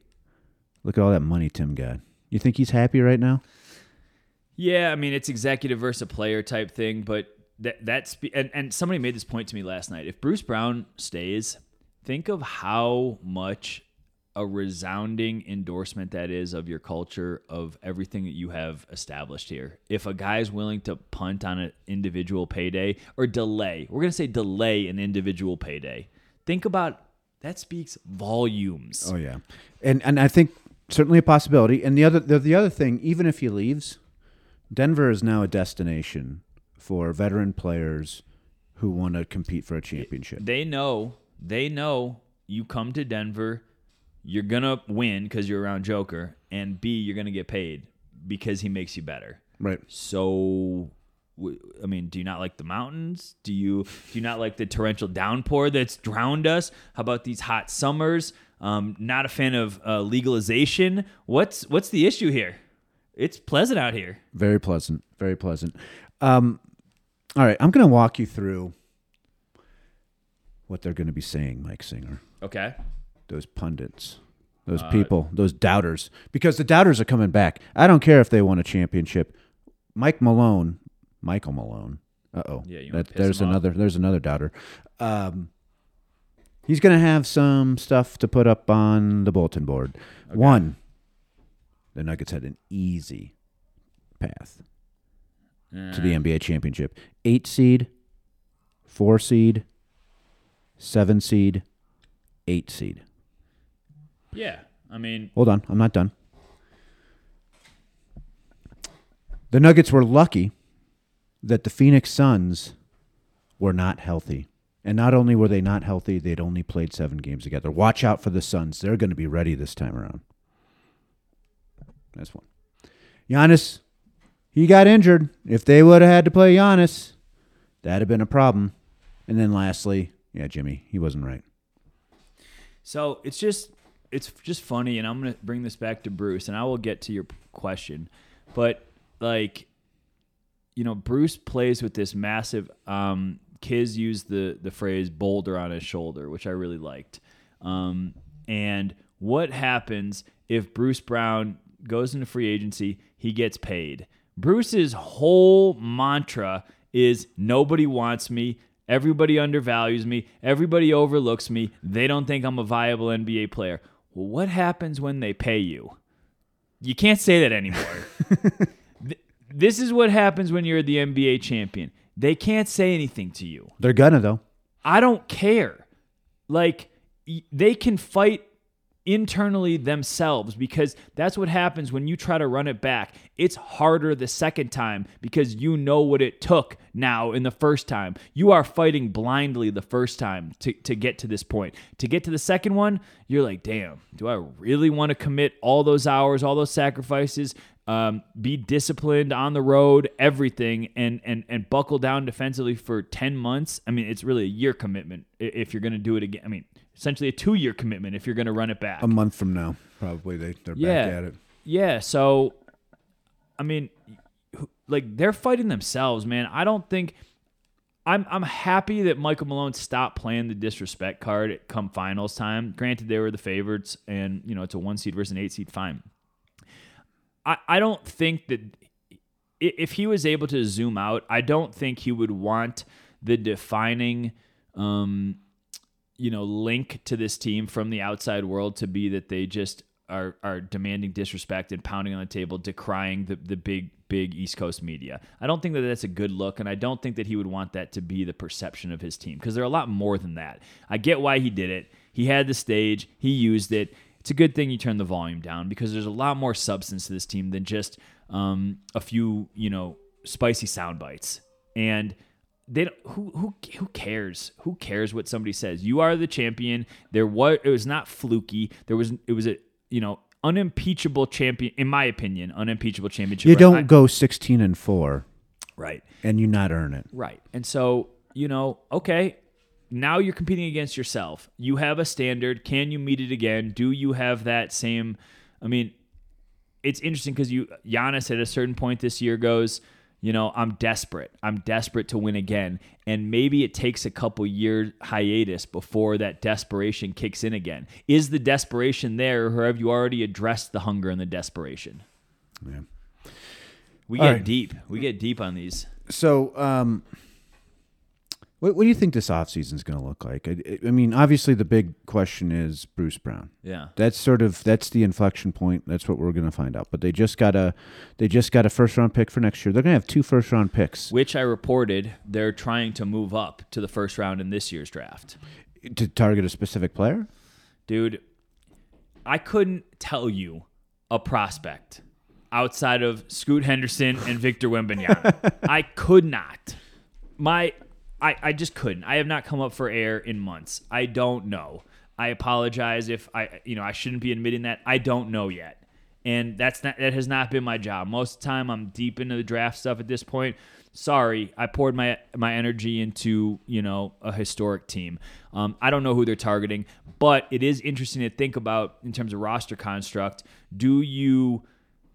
look at all that money Tim got. You think he's happy right now?" yeah, I mean, it's executive versus a player type thing, but that that's and, and somebody made this point to me last night. If Bruce Brown stays, think of how much a resounding endorsement that is of your culture of everything that you have established here. If a guy's willing to punt on an individual payday or delay, we're going to say delay an individual payday. Think about that speaks volumes. Oh yeah, and and I think certainly a possibility. And the other the, the other thing, even if he leaves, Denver is now a destination for veteran players who want to compete for a championship. They know, they know you come to Denver, you're going to win because you're around Joker, and B, you're going to get paid because he makes you better. Right. So, I mean, do you not like the mountains? Do you do you not like the torrential downpour that's drowned us? How about these hot summers? Um, not a fan of uh, legalization. What's what's the issue here? It's pleasant out here. Very pleasant. Very pleasant. Um, all right, I'm going to walk you through what they're going to be saying, Mike Singer. Okay. Those pundits, those people, those doubters, because the doubters are coming back. I don't care if they won a championship. Mike Malone, Michael Malone. Uh oh. Yeah, that, there's him off? another. There's another doubter. Um, he's going to have some stuff to put up on the bulletin board. One, the Nuggets had an easy path to the NBA championship. Eight seed, four seed, seven seed, eight seed. Yeah. I mean, Hold on, I'm not done. The Nuggets were lucky that the Phoenix Suns were not healthy. And not only were they not healthy, they'd only played seven games together. Watch out for the Suns. They're going to be ready this time around. That's one. Giannis, he got injured. If they would have had to play Giannis, that'd have been a problem. And then lastly, yeah, Jimmy, he wasn't right. So it's just it's just funny, and I'm gonna bring this back to Bruce, and I will get to your question, but like, you know, Bruce plays with this massive. Um, Kiz used the the phrase "boulder on his shoulder," which I really liked. Um, and what happens if Bruce Brown goes into free agency? He gets paid. Bruce's whole mantra is nobody wants me. Everybody undervalues me. Everybody overlooks me. They don't think I'm a viable NBA player. Well, what happens when they pay you? You can't say that anymore. This is what happens when you're the NBA champion. They can't say anything to you. They're gonna though. I don't care. Like they can fight internally themselves because that's what happens when you try to run it back. It's harder the second time because you know what it took now in the first time. You are fighting blindly the first time to, to get to this point. To get to the second one, you're like, damn, do I really want to commit all those hours, all those sacrifices? Um, be disciplined on the road, everything, and and and buckle down defensively for ten months. I mean, it's really a year commitment if you're going to do it again. I mean, essentially a two year commitment if you're going to run it back. A month from now, probably they they're yeah, back at it. yeah. So, I mean, like they're fighting themselves, man. I don't think. I'm I'm happy that Michael Malone stopped playing the disrespect card at come finals time. Granted, they were the favorites, and you know it's a one seed versus an eight seed. Fine. I, I don't think that if he was able to zoom out, I don't think he would want the defining, um, you know, link to this team from the outside world to be that they just are are demanding disrespect and pounding on the table, decrying the the big big East Coast media. I don't think that that's a good look, and I don't think that he would want that to be the perception of his team because they're a lot more than that. I get why he did it. He had the stage. He used it. It's a good thing you turn the volume down because there's a lot more substance to this team than just um, a few, you know, spicy sound bites. And they don't, who who who cares? Who cares what somebody says? You are the champion. There was it was not fluky. There was it was a you know unimpeachable champion in my opinion, unimpeachable championship. You don't I- go sixteen and four right. and you not earn it. Right. And so, you know, okay, now you're competing against yourself. You have a standard. Can you meet it again? Do you have that same? I mean, it's interesting because you Giannis at a certain point this year goes, you know, I'm desperate. I'm desperate to win again, and maybe it takes a couple year hiatus before that desperation kicks in again. Is the desperation there, or have you already addressed the hunger and the desperation? Yeah. We All get right. deep. We get deep on these. So, um, what, what do you think this offseason is going to look like? I, I mean, obviously, the big question is Bruce Brown. Yeah. That's sort of that's the inflection point. That's what we're going to find out. But they just got a they just got a first round pick for next year. They're going to have two first round picks Which I reported they're trying to move up to the first round in this year's draft. to target a specific player. Dude, I couldn't tell you a prospect outside of Scoot Henderson and Victor Wembanyama. I could not. My I, I just couldn't. I have not come up for air in months. I don't know. I apologize if I you know, I shouldn't be admitting that. I don't know yet. And that's not that has not been my job. Most of the time I'm deep into the draft stuff at this point. Sorry, I poured my my energy into, you know, a historic team. Um, I don't know who they're targeting, but it is interesting to think about in terms of roster construct. Do you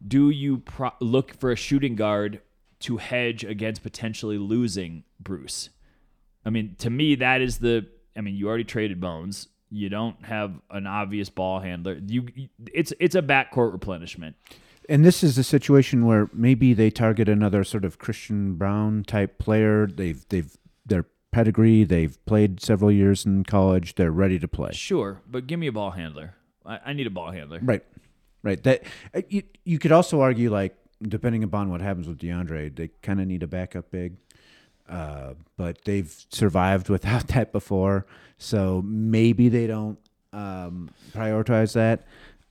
do you pro- look for a shooting guard to hedge against potentially losing Bruce? I mean, to me, that is the. I mean, you already traded Bones. You don't have an obvious ball handler. You, it's it's a backcourt replenishment. And this is a situation where maybe they target another sort of Christian Braun type player. They've they've their pedigree. They've played several years in college. They're ready to play. Sure, but give me a ball handler. I, I need a ball handler. Right, right. That you, you could also argue like depending upon what happens with DeAndre, they kind of need a backup big. Uh, but they've survived without that before, so maybe they don't um, prioritize that.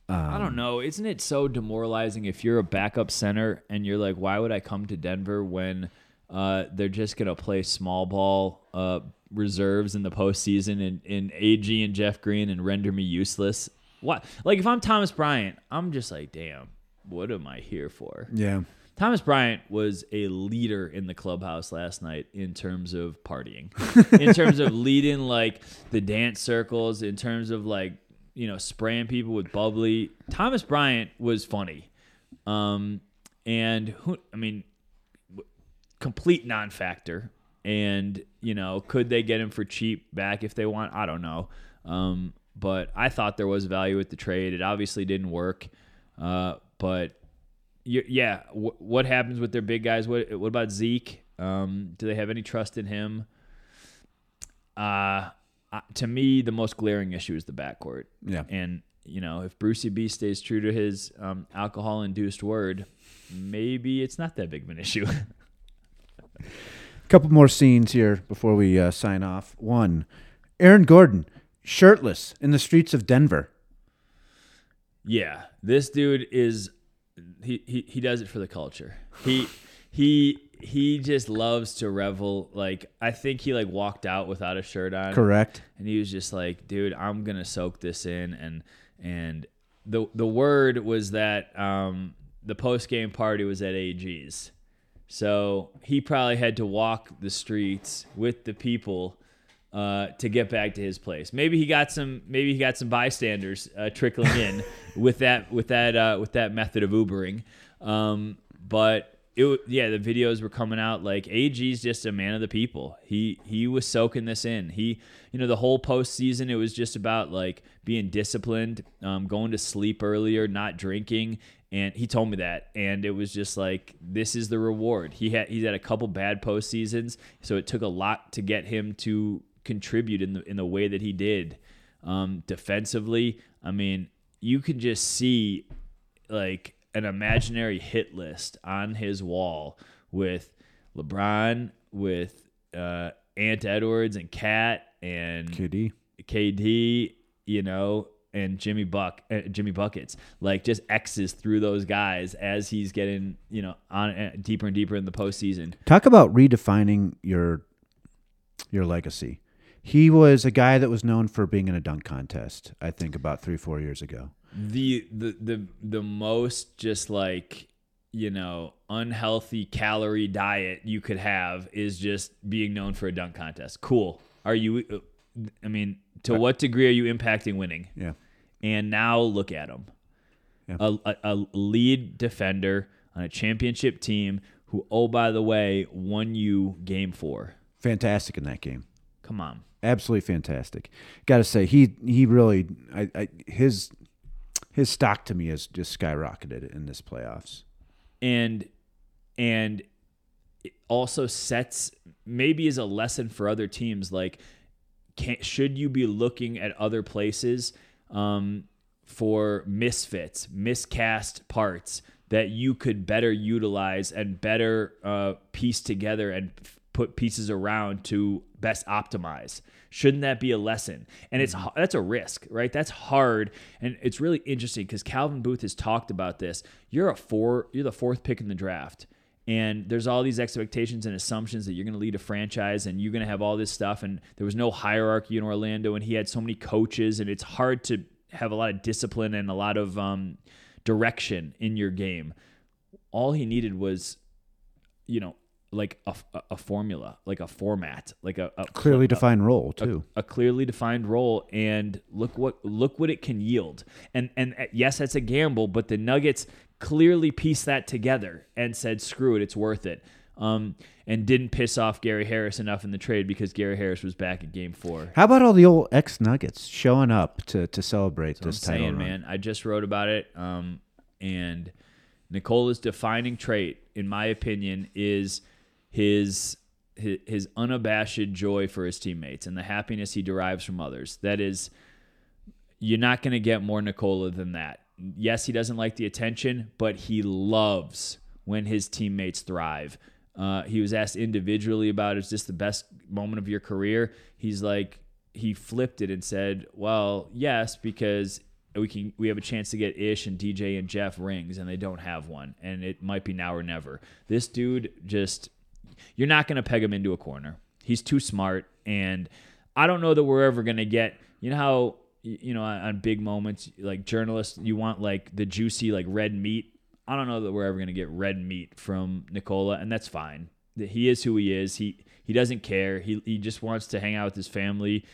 Um, I don't know. Isn't it so demoralizing if you're a backup center and you're like, why would I come to Denver when uh, they're just gonna play small ball uh, reserves in the postseason and in AG and Jeff Green and render me useless? What? Like if I'm Thomas Bryant, I'm just like, damn, what am I here for? Yeah, Thomas Bryant was a leader in the clubhouse last night in terms of partying, in terms of leading like the dance circles, in terms of like you know spraying people with bubbly. Thomas Bryant was funny, um, and who I mean, complete non-factor. And you know, could they get him for cheap back if they want? I don't know. Um, but I thought there was value with the trade. It obviously didn't work. Uh, but yeah, w- what happens with their big guys? What what about Zeke? Um, do they have any trust in him? Uh, uh, to me, the most glaring issue is the backcourt. yeah. And you know, if Brucey B stays true to his um, alcohol-induced word, maybe it's not that big of an issue. A couple more scenes here before we uh, sign off. One, Aaron Gordon, shirtless in the streets of Denver. Yeah, this dude is he, he he does it for the culture. He he he just loves to revel. Like I think he like walked out without a shirt on. Correct. And he was just like, dude, I'm gonna soak this in and and the the word was that um the post game party was at AG's. So he probably had to walk the streets with the people uh, to get back to his place. Maybe he got some. Maybe he got some bystanders uh, trickling in with that with that uh, with that method of Ubering. Um, but it yeah, the videos were coming out like AG's just a man of the people. He he was soaking this in. He you know the whole postseason it was just about like being disciplined, um, going to sleep earlier, not drinking. And he told me that, and it was just like this is the reward. He had he's had a couple bad postseasons, so it took a lot to get him to contribute in the in the way that he did. Um, defensively, I mean, you can just see like an imaginary hit list on his wall with LeBron, with uh, Ant Edwards and KAT and KD. KD, you know, and Jimmy Buck, uh, Jimmy buckets, like just X's through those guys as he's getting, you know, on uh, deeper and deeper in the postseason. Talk about redefining your your legacy. He was a guy that was known for being in a dunk contest. I think about three, four years ago. the the the the most just like you know unhealthy calorie diet you could have is just being known for a dunk contest. Cool. Are you uh, I mean, to uh, what degree are you impacting winning? Yeah. And now look at him. Yeah. A, a, a lead defender on a championship team who, oh, by the way, won you game four. Fantastic in that game. Come on. Absolutely fantastic. Got to say he he really I, I his his stock to me has just skyrocketed in this playoffs. And and it also sets maybe as a lesson for other teams like can, should you be looking at other places um, for misfits, miscast parts that you could better utilize and better uh, piece together and put pieces around to best optimize? Shouldn't that be a lesson? And it's that's a risk, right? That's hard, and it's really interesting because Calvin Booth has talked about this. You're a four, you're the fourth pick in the draft and there's all these expectations and assumptions that you're going to lead a franchise and you're going to have all this stuff and there was no hierarchy in Orlando and he had so many coaches and it's hard to have a lot of discipline and a lot of um, direction in your game all he needed was you know like a, a- a formula like a format like a, a Clearly a- defined role too. a clearly defined role and look what look what it can yield and and uh, yes that's a gamble but the nuggets clearly pieced that together and said screw it it's worth it um, and didn't piss off Gary Harris enough in the trade because Gary Harris was back at game four. How about all the old ex Nuggets showing up to to celebrate I'm this title saying, man, I just wrote about it. Um, and Nikola's defining trait, in my opinion, is his, his unabashed joy for his teammates and the happiness he derives from others. That is, you're not going to get more Nikola than that. Yes, he doesn't like the attention, but he loves when his teammates thrive. Uh, he was asked individually about is this the best moment of your career? He's like he flipped it and said, "Well, yes, because we can we have a chance to get Ish and DJ and Jeff rings, and they don't have one, and it might be now or never." This dude just you're not going to peg him into a corner. He's too smart, and I don't know that we're ever going to get. You know how you know on, big moments like journalists, you want like the juicy like red meat. I don't know that we're ever going to get red meat from Nikola, and that's fine. He is who he is. He he doesn't care. He he just wants to hang out with his family,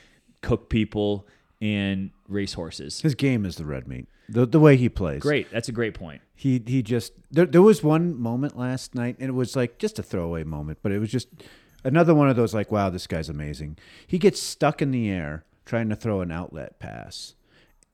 cook people, and race horses. His game is the red meat. The the way he plays. Great. That's a great point. He he just there there was one moment last night and it was like just a throwaway moment, but it was just another one of those like wow, this guy's amazing. He gets stuck in the air trying to throw an outlet pass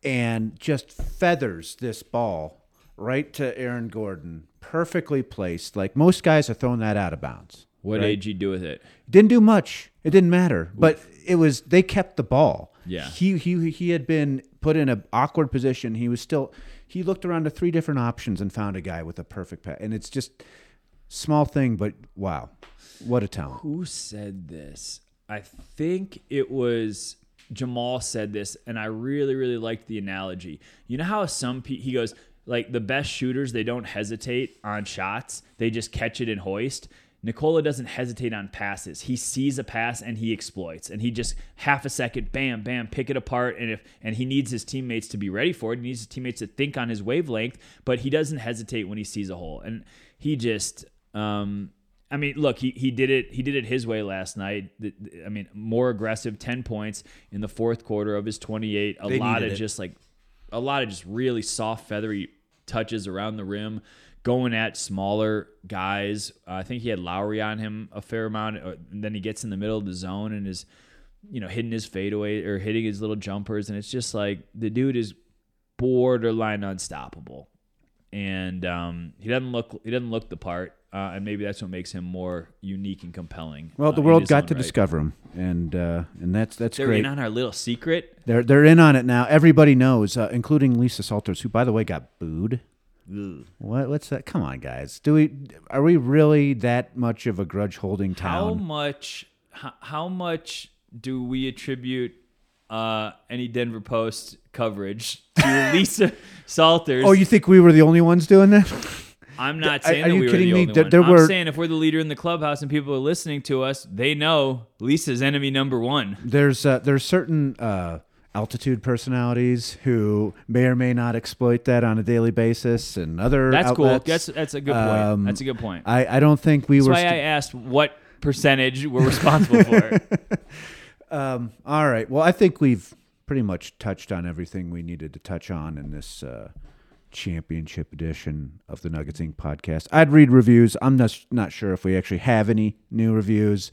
and just feathers this ball right to Aaron Gordon, perfectly placed. Like most guys are throwing that out of bounds. What right? did you do with it? Didn't do much. It didn't matter. But it was they kept the ball. Yeah. He he he had been put in an awkward position. He was still he looked around to three different options and found a guy with a perfect pass. And it's just small thing, but wow. What a talent. Who said this? I think it was Jamal said this, and I really, really liked the analogy. You know how some pe- he goes like the best shooters they don't hesitate on shots; they just catch it and hoist. Nikola doesn't hesitate on passes. He sees a pass and he exploits, and he just half a second, bam, bam, pick it apart. And if and he needs his teammates to be ready for it. He needs his teammates to think on his wavelength, but he doesn't hesitate when he sees a hole. And he just, um, I mean, look, he, he did it. He did it his way last night. I mean, more aggressive, ten points in the fourth quarter of his twenty-eight. A They lot of it. just like, a lot of just really soft, feathery touches around the rim, going at smaller guys. Uh, I think he had Lowry on him a fair amount. uh, And then he gets in the middle of the zone and is, you know, hitting his fadeaway or hitting his little jumpers, and it's just like the dude is borderline unstoppable and um, he doesn't look he doesn't look the part, uh, and maybe that's what makes him more unique and compelling. Well, uh, the in world got to right. discover him, and uh, and that's that's They're great. in on our little secret. They're they're in on it now. Everybody knows, uh, including Lisa Salters, who by the way got booed. What what's that? Come on, guys. Do we are we really that much of a grudge holding town? How much? How, how much do we attribute uh, any Denver Post coverage to Lisa Salters? Oh, you think we were the only ones doing that? I'm not saying are that you we were the me? only There- one. there I'm were- saying if we're the leader in the clubhouse and people are listening to us, they know Lisa's enemy number one. There's uh, there's certain uh, altitude personalities who may or may not exploit that on a daily basis, and other That's cool. That's that's a good point. Um, that's a good point. I I don't think we That's were. why st- I asked what percentage we're responsible for. Um, all right. Well, I think we've pretty much touched on everything we needed to touch on in this uh, championship edition of the Nuggets Ink podcast. I'd read reviews. I'm not, not sure if we actually have any new reviews.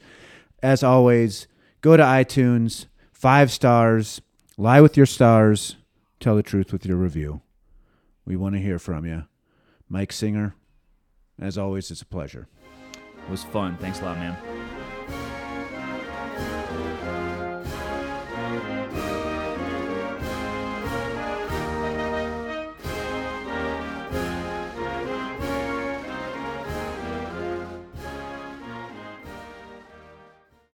As always, go to iTunes, five stars, lie with your stars, tell the truth with your review. We want to hear from you. Mike Singer, as always, it's a pleasure. It was fun. Thanks a lot, man.